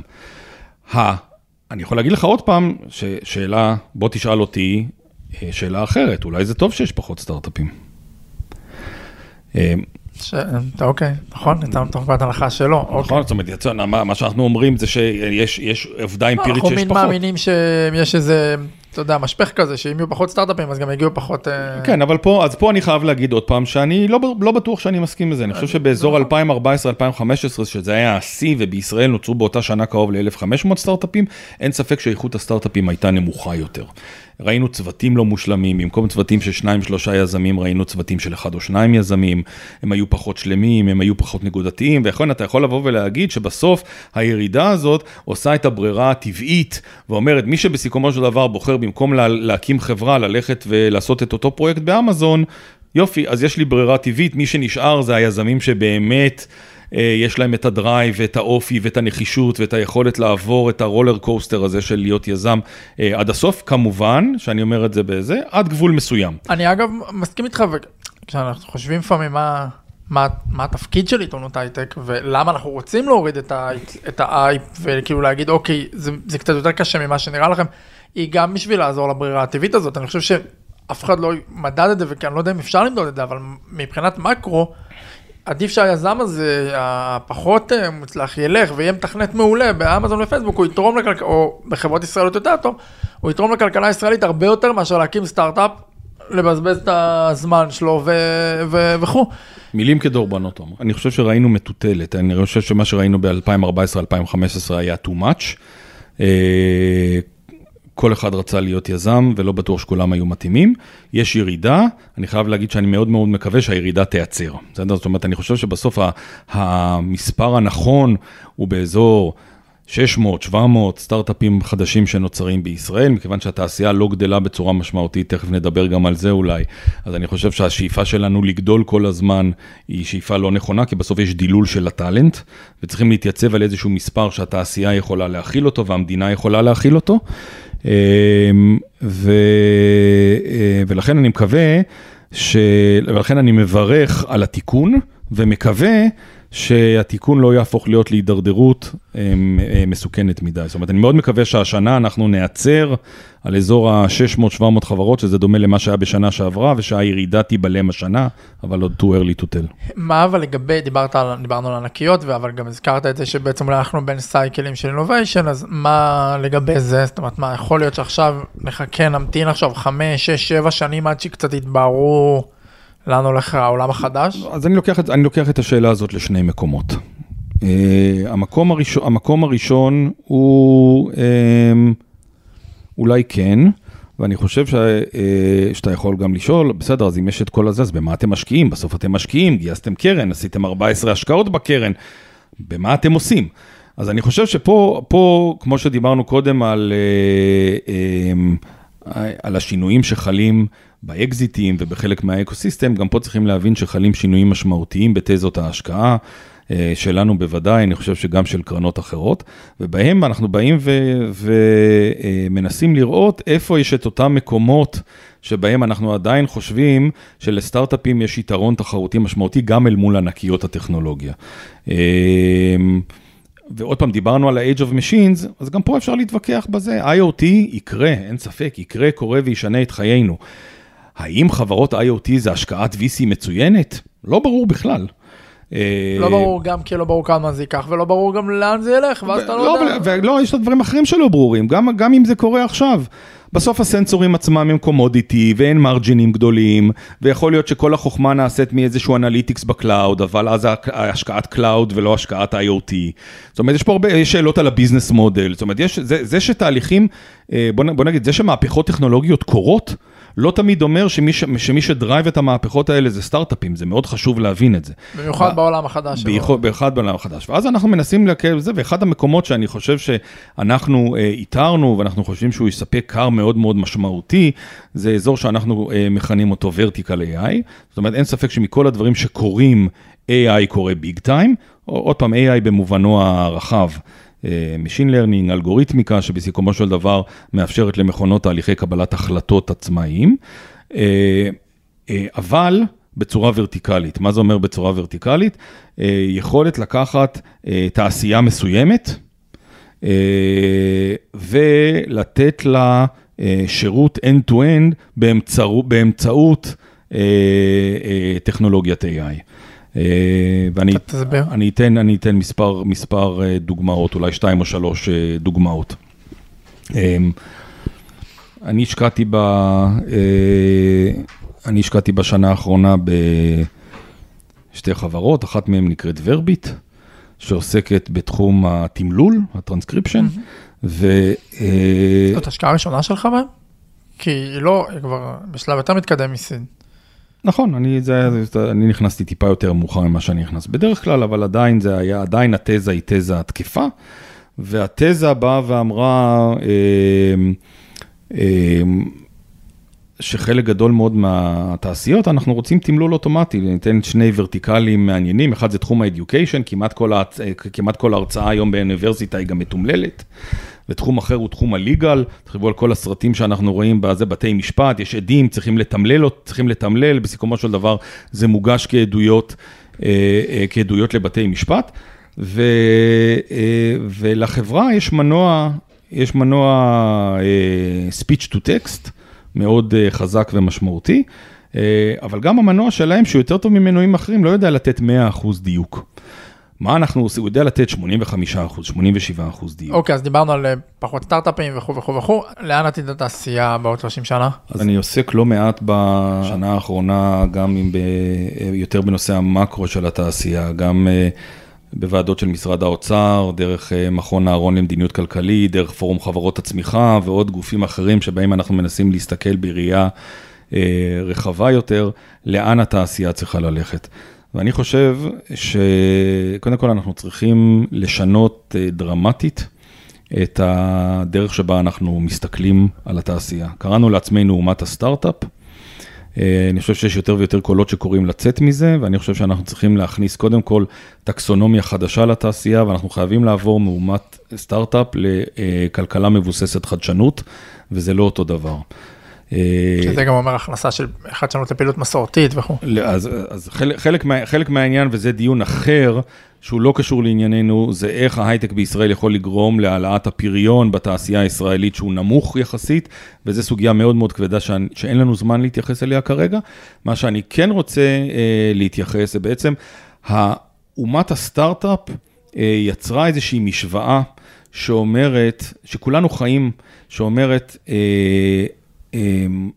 ה... אני יכול להגיד לך עוד פעם, שאלה, בוא תשאל אותי, אה, שאלה אחרת, אולי זה טוב שיש פחות סטארט-אפים. אה, אוקיי, נכון, יצאנו מתוך נקודת הנחה שלא. נכון, אוקיי. זאת אומרת, מה שאנחנו אומרים זה שיש עובדה אמפירית שיש פחות. אנחנו מאמינים שיש איזה אתה יודע, משפך כזה, שאם יהיו פחות סטארט-אפים, אז גם יגיעו פחות... אה, כן, אבל פה, אז פה אני חייב להגיד עוד פעם, שאני לא, לא בטוח שאני מסכים לזה. אני חושב שבאזור 2014-2015, נכון. שזה היה השיא, ובישראל נוצרו באותה שנה קרוב ל-1,500 סטארט-אפים, אין ספק שאיכות הסטארט-אפים הייתה נמוכה יותר. ראינו צוותים לא מושלמים, במקום צוותים של שניים שלושה יזמים, ראינו צוותים של אחד או שניים יזמים, הם היו פחות שלמים, הם היו פחות נקודתיים, ויכול, אתה יכול לבוא ולהגיד שבסוף הירידה הזאת עושה את הברירה הטבעית, ואומרת, מי שבסיכומו של דבר בוחר במקום לה, להקים חברה, ללכת ולעשות את אותו פרויקט באמזון, יופי, אז יש לי ברירה טבעית, מי שנשאר זה היזמים שבאמת... אה, יש להם את ה drive ואת האופי ואת הנחישות ואת היכולת לעבור את ה roller coaster הזה של להיות יזם אה, עד הסוף, כמובן, שאני אומר את זה בזה, עד גבול מסוים. אני אגב מסכים איתך, וכשאנחנו חושבים לפעמים מה... מה, מה התפקיד של עיתונות הייטק ולמה אנחנו רוצים להוריד את, ה, את האייפ וכאילו להגיד אוקיי זה, זה קצת יותר קשה ממה שנראה לכם, היא גם בשביל לעזור לברירה הטבעית הזאת, אני חושב שאף אחד לא מדד את זה וכי אני לא יודע אם אפשר למדוד את זה, אבל מבחינת מקרו, עדיף שהיזם הזה, הפחות אה, מוצלח, ילך ויהיה מתכנת מעולה באמזון ופייסבוק, הוא יתרום לכלכלה, או בחברות ישראליות יותר טוב, הוא יתרום לכלכלה הישראלית הרבה יותר מאשר להקים סטארט-אפ, לבזבז את הזמן שלו וכו'. מילים כדורבנות, עומר. אני חושב שראינו מטוטלת, אני חושב שמה שראינו ב-2014-2015 היה too much. כל אחד רצה להיות יזם ולא בטוח שכולם היו מתאימים. יש ירידה, אני חייב להגיד שאני מאוד מאוד מקווה שהירידה תיעצר. בסדר? זאת אומרת, אני חושב שבסוף המספר הנכון הוא באזור 600, 700 סטארט-אפים חדשים שנוצרים בישראל, מכיוון שהתעשייה לא גדלה בצורה משמעותית, תכף נדבר גם על זה אולי. אז אני חושב שהשאיפה שלנו לגדול כל הזמן היא שאיפה לא נכונה, כי בסוף יש דילול של הטאלנט, וצריכים להתייצב על איזשהו מספר שהתעשייה יכולה להכיל אותו והמדינה יכולה להכיל אותו. אמ, ו, אה, ולכן אני מקווה, ש, ולכן אני מברך על התיקון ומקווה שהתיקון לא יהפוך להיות להידרדרות מסוכנת מדי. זאת אומרת, אני מאוד מקווה שהשנה אנחנו ניעצר על אזור ה-600-700 חברות, שזה דומה למה שהיה בשנה שעברה, ושהירידה תיבלם השנה, אבל עוד too early to tell. מה אבל לגבי, דיברת על, דיברנו על ענקיות, אבל גם הזכרת את זה שבעצם אנחנו בין סייקלים של innovation, אז מה לגבי זה? זאת אומרת, מה, יכול להיות שעכשיו נחכה, נמתין עכשיו 5, 6, 7 שנים עד שקצת יתבהרו לאן הולך העולם החדש? אז אני לוקח את, אני לוקח את השאלה הזאת לשני מקומות. Uh, המקום, הראשון, המקום הראשון הוא... Uh, אולי כן, ואני חושב ש, אה, שאתה יכול גם לשאול, בסדר, אז אם יש את כל הזה, אז במה אתם משקיעים? בסוף אתם משקיעים, גייסתם קרן, עשיתם 14 השקעות בקרן, במה אתם עושים? אז אני חושב שפה, פה, כמו שדיברנו קודם על, אה, אה, על השינויים שחלים באקזיטים ובחלק מהאקוסיסטם, גם פה צריכים להבין שחלים שינויים משמעותיים בתזות ההשקעה. אה, שלנו בוודאי, אני חושב שגם של קרנות אחרות, ובהם אנחנו באים ומנסים לראות איפה יש את אותם מקומות שבהם אנחנו עדיין חושבים שלסטארט-אפים יש יתרון תחרותי משמעותי גם אל מול ענקיות הטכנולוגיה. אה, ועוד פעם, דיברנו על ה-Age of Machines, אז גם פה אפשר להתווכח בזה. IoT יקרה, אין ספק, יקרה, קורה וישנה את חיינו. האם חברות IoT זה השקעת VC מצוינת? לא ברור בכלל. לא ברור גם כי לא ברור כמה זה ייקח ולא ברור גם לאן זה ילך ואז אתה לא יודע. ולא, יש דברים אחרים שלא ברורים, גם אם זה קורה עכשיו. בסוף הסנסורים עצמם הם קומודיטי ואין מרג'ינים גדולים ויכול להיות שכל החוכמה נעשית מאיזשהו analytics ב cloud אבל אז השקעת cloud ולא השקעת IoT. זאת אומרת יש פה הרבה שאלות על ה business model, זאת אומרת יש, זה, זה שתהליכים, אה, בוא, בוא נגיד זה שמהפכות טכנולוגיות קורות. לא תמיד אומר שמי, ש, שמי ש drive את המהפכות האלה זה סטארט-אפים, זה מאוד חשוב להבין את זה. במיוחד בעולם החדש. במיוחד בעולם החדש. ואז אנחנו מנסים להקל בזה, ואחד המקומות שאני חושב שאנחנו אה, איתרנו, ואנחנו חושבים שהוא יספק קר מאוד מאוד משמעותי, זה אזור שאנחנו אה, מכנים אותו vertical AI. זאת אומרת, אין ספק שמכל הדברים שקורים, AI קורה ביג טיים. עוד פעם, AI במובנו הרחב. אה, Machine Learning, אלגוריתמיקה, שבסיכומו של דבר מאפשרת למכונות תהליכי קבלת החלטות עצמאיים, אה, אה, אבל בצורה ורטיקלית. מה זה אומר בצורה ורטיקלית? יכולת לקחת תעשייה מסוימת ולתת לה שירות end-to-end באמצעות טכנולוגיית AI. אה, ואני אני אתן, אני אתן מספר, מספר אה, דוגמאות, אולי שתיים או שלוש אה, דוגמאות. אני השקעתי, ב, אני השקעתי בשנה האחרונה בשתי חברות, אחת מהן נקראת ורביט, שעוסקת בתחום התמלול, הטרנסקריפשן, ו... זאת השקעה ראשונה שלך בהם? כי היא לא, היא כבר בשלב יותר מתקדם מ seed. נכון, אני, זה, אני נכנסתי טיפה יותר מאוחר ממה שאני נכנס בדרך כלל, אבל עדיין זה היה, עדיין התזה היא תזה התקפה, והתזה באה ואמרה אה, אה, שחלק גדול מאוד מהתעשיות, אנחנו רוצים תמלול אוטומטי, ניתן שני ורטיקלים מעניינים, אחד זה תחום ה education, כמעט כמעט כל ההרצאה היום באוניברסיטה היא גם מתומללת. ותחום אחר הוא תחום הליגל, תחשבו על כל הסרטים שאנחנו רואים בזה בתי משפט, יש עדים, צריכים לתמלל, צריכים לתמלל, בסיכומו של דבר זה מוגש כעדויות, אה, אה, כעדויות לבתי משפט, ו, אה, ולחברה יש מנוע, יש מנוע speech to text מאוד חזק ומשמעותי. אבל גם המנוע שלהם, שהוא יותר טוב ממנועים אחרים, לא יודע לתת 100% דיוק. מה אנחנו עושים, הוא יודע לתת 85 אחוז, 87 אחוז דיוק. אוקיי, אז דיברנו על אה, פחות סטארט-אפים וכו' וכו' וכו', לאן עתיד התעשייה בעוד 30 שנה? אז אני עוסק לא מעט בשנה האחרונה, גם ב, יותר בנושא המקרו של התעשייה, גם אה, בוועדות של משרד האוצר, דרך אה, מכון אהרון למדיניות כלכלית, דרך פורום חברות הצמיחה ועוד גופים אחרים שבהם אנחנו מנסים להסתכל בראייה רחבה יותר, לאן התעשייה צריכה ללכת. ואני חושב שקודם כל אנחנו צריכים לשנות אה, דרמטית את הדרך שבה אנחנו מסתכלים על התעשייה. קראנו לעצמנו אומת הסטארט-אפ. אה, אני חושב שיש יותר ויותר קולות שקוראים לצאת מזה, ואני חושב שאנחנו צריכים להכניס קודם כל טקסונומיה חדשה לתעשייה, ואנחנו חייבים לעבור מאומת סטארט-אפ לכלכלה מבוססת חדשנות, וזה לא אותו דבר. שזה גם אומר הכנסה של חדשנות לפעילות מסורתית וכו'. אז, אז חלק, חלק, מה, חלק מהעניין, וזה דיון אחר, שהוא לא קשור לענייננו, זה איך ההייטק בישראל יכול לגרום להעלאת הפריון בתעשייה הישראלית שהוא נמוך יחסית, וזו סוגיה מאוד מאוד כבדה שאני, שאין לנו זמן להתייחס אליה כרגע. מה שאני כן רוצה אה, להתייחס זה בעצם, אומת הסטארט-אפ אה, יצרה איזושהי משוואה שאומרת, שכולנו חיים, שאומרת, אה, אה,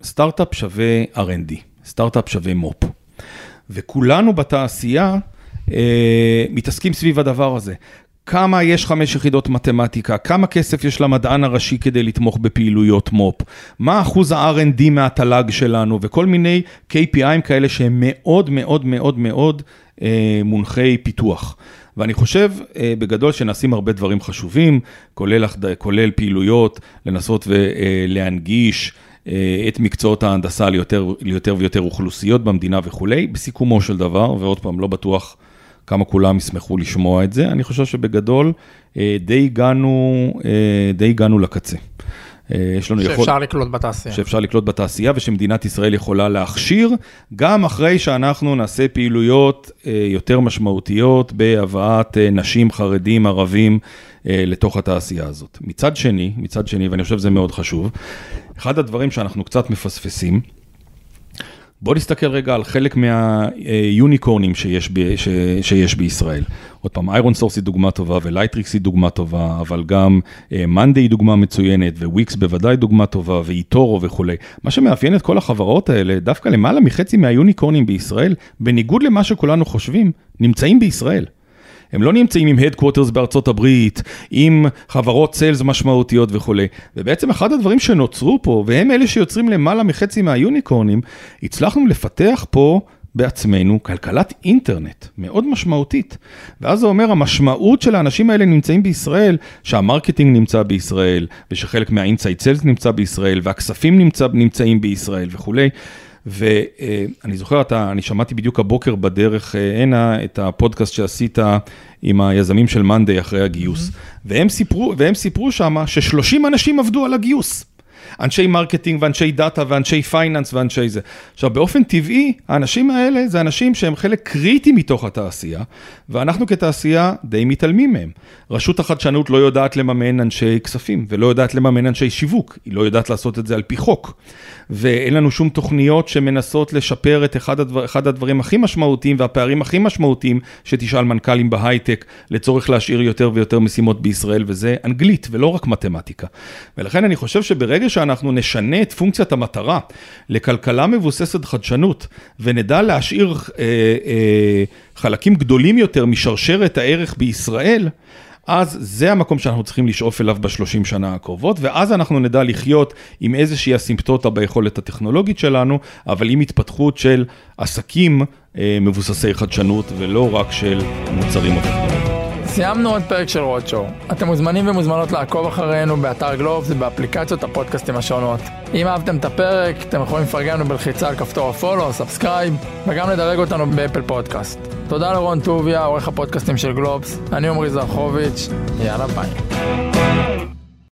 סטארט-אפ שווה R&D, סטארט-אפ שווה מו"פ. וכולנו בתעשייה אה, מתעסקים סביב הדבר הזה. כמה יש חמש יחידות מתמטיקה, כמה כסף יש למדען הראשי כדי לתמוך בפעילויות מו"פ, מה אחוז ה-R&D מהתל"ג שלנו, וכל מיני KPIים כאלה שהם מאוד מאוד מאוד מאוד אה, מונחי פיתוח. ואני חושב אה, בגדול שנעשים הרבה דברים חשובים, כולל, כולל פעילויות, לנסות ולהנגיש אה, את מקצועות ההנדסה ליותר, ליותר ויותר אוכלוסיות במדינה וכולי, בסיכומו של דבר, ועוד פעם, לא בטוח כמה כולם ישמחו לשמוע את זה, אני חושב שבגדול אה, די הגענו, די הגענו לקצה. יש לנו שאפשר יכול... לקלוט בתעשייה. שאפשר לקלוט בתעשייה ושמדינת ישראל יכולה להכשיר, גם אחרי שאנחנו נעשה פעילויות יותר משמעותיות בהבאת נשים, חרדים, ערבים לתוך התעשייה הזאת. מצד שני, מצד שני, ואני חושב שזה מאוד חשוב, אחד הדברים שאנחנו קצת מפספסים, בוא נסתכל רגע על חלק מהיוניקורנים שיש, ב, ש, שיש בישראל. עוד פעם, איירון סורס היא דוגמה טובה ולייטריקס היא דוגמה טובה, אבל גם מאנדיי היא דוגמה מצוינת וויקס בוודאי דוגמה טובה ואיטורו וכולי. מה שמאפיין את כל החברות האלה, דווקא למעלה מחצי מהיוניקורנים בישראל, בניגוד למה שכולנו חושבים, נמצאים בישראל. הם לא נמצאים עם Headquarters בארצות הברית, עם חברות sales משמעותיות וכולי. ובעצם אחד הדברים שנוצרו פה, והם אלה שיוצרים למעלה מחצי מהיוניקורנים, הצלחנו לפתח פה בעצמנו כלכלת אינטרנט מאוד משמעותית. ואז זה אומר, המשמעות של האנשים האלה נמצאים בישראל, שה marketing נמצא בישראל, ושחלק מה inside sales נמצא בישראל, והכספים נמצא, נמצאים בישראל וכולי. ואני זוכר, אתה, אני שמעתי בדיוק הבוקר בדרך אה, הנה את הפודקאסט שעשית עם היזמים של מאנדיי אחרי הגיוס, mm-hmm. והם סיפרו, והם סיפרו שמה ש-30 אנשים עבדו על הגיוס. אנשי marketing ואנשי דאטה ואנשי finance ואנשי זה. עכשיו, באופן טבעי, האנשים האלה זה אנשים שהם חלק קריטי מתוך התעשייה, ואנחנו כתעשייה די מתעלמים מהם. רשות החדשנות לא יודעת לממן אנשי כספים, ולא יודעת לממן אנשי שיווק, היא לא יודעת לעשות את זה על פי חוק. ואין לנו שום תוכניות שמנסות לשפר את אחד, הדבר, אחד הדברים הכי משמעותיים והפערים הכי משמעותיים שתשאל מנכ"לים בהייטק, לצורך להשאיר יותר ויותר משימות בישראל, וזה אנגלית ולא רק מתמטיקה. ולכן אני חושב שברגע שאנחנו נשנה את פונקציית המטרה לכלכלה מבוססת חדשנות, ונדע להשאיר אה, אה, חלקים גדולים יותר משרשרת הערך בישראל, אז זה המקום שאנחנו צריכים לשאוף אליו בשלושים שנה הקרובות, ואז אנחנו נדע לחיות עם איזושהי אסימפטוטה ביכולת הטכנולוגית שלנו, אבל עם התפתחות של עסקים אה, מבוססי חדשנות, ולא רק של מוצרים או טכנולוגיה. סיימנו עוד פרק של רודשואו. אתם מוזמנים ומוזמנות לעקוב אחרינו באתר גלובס ובאפליקציות הפודקאסטים השונות. אם אהבתם את הפרק, אתם יכולים לפרגן לנו בלחיצה על כפתור ה follow subscribe, וגם לדרג אותנו באפל פודקאסט. תודה לרון טוביה, עורך הפודקאסטים של גלובס. אני עמרי זרחוביץ', יאללה ביי.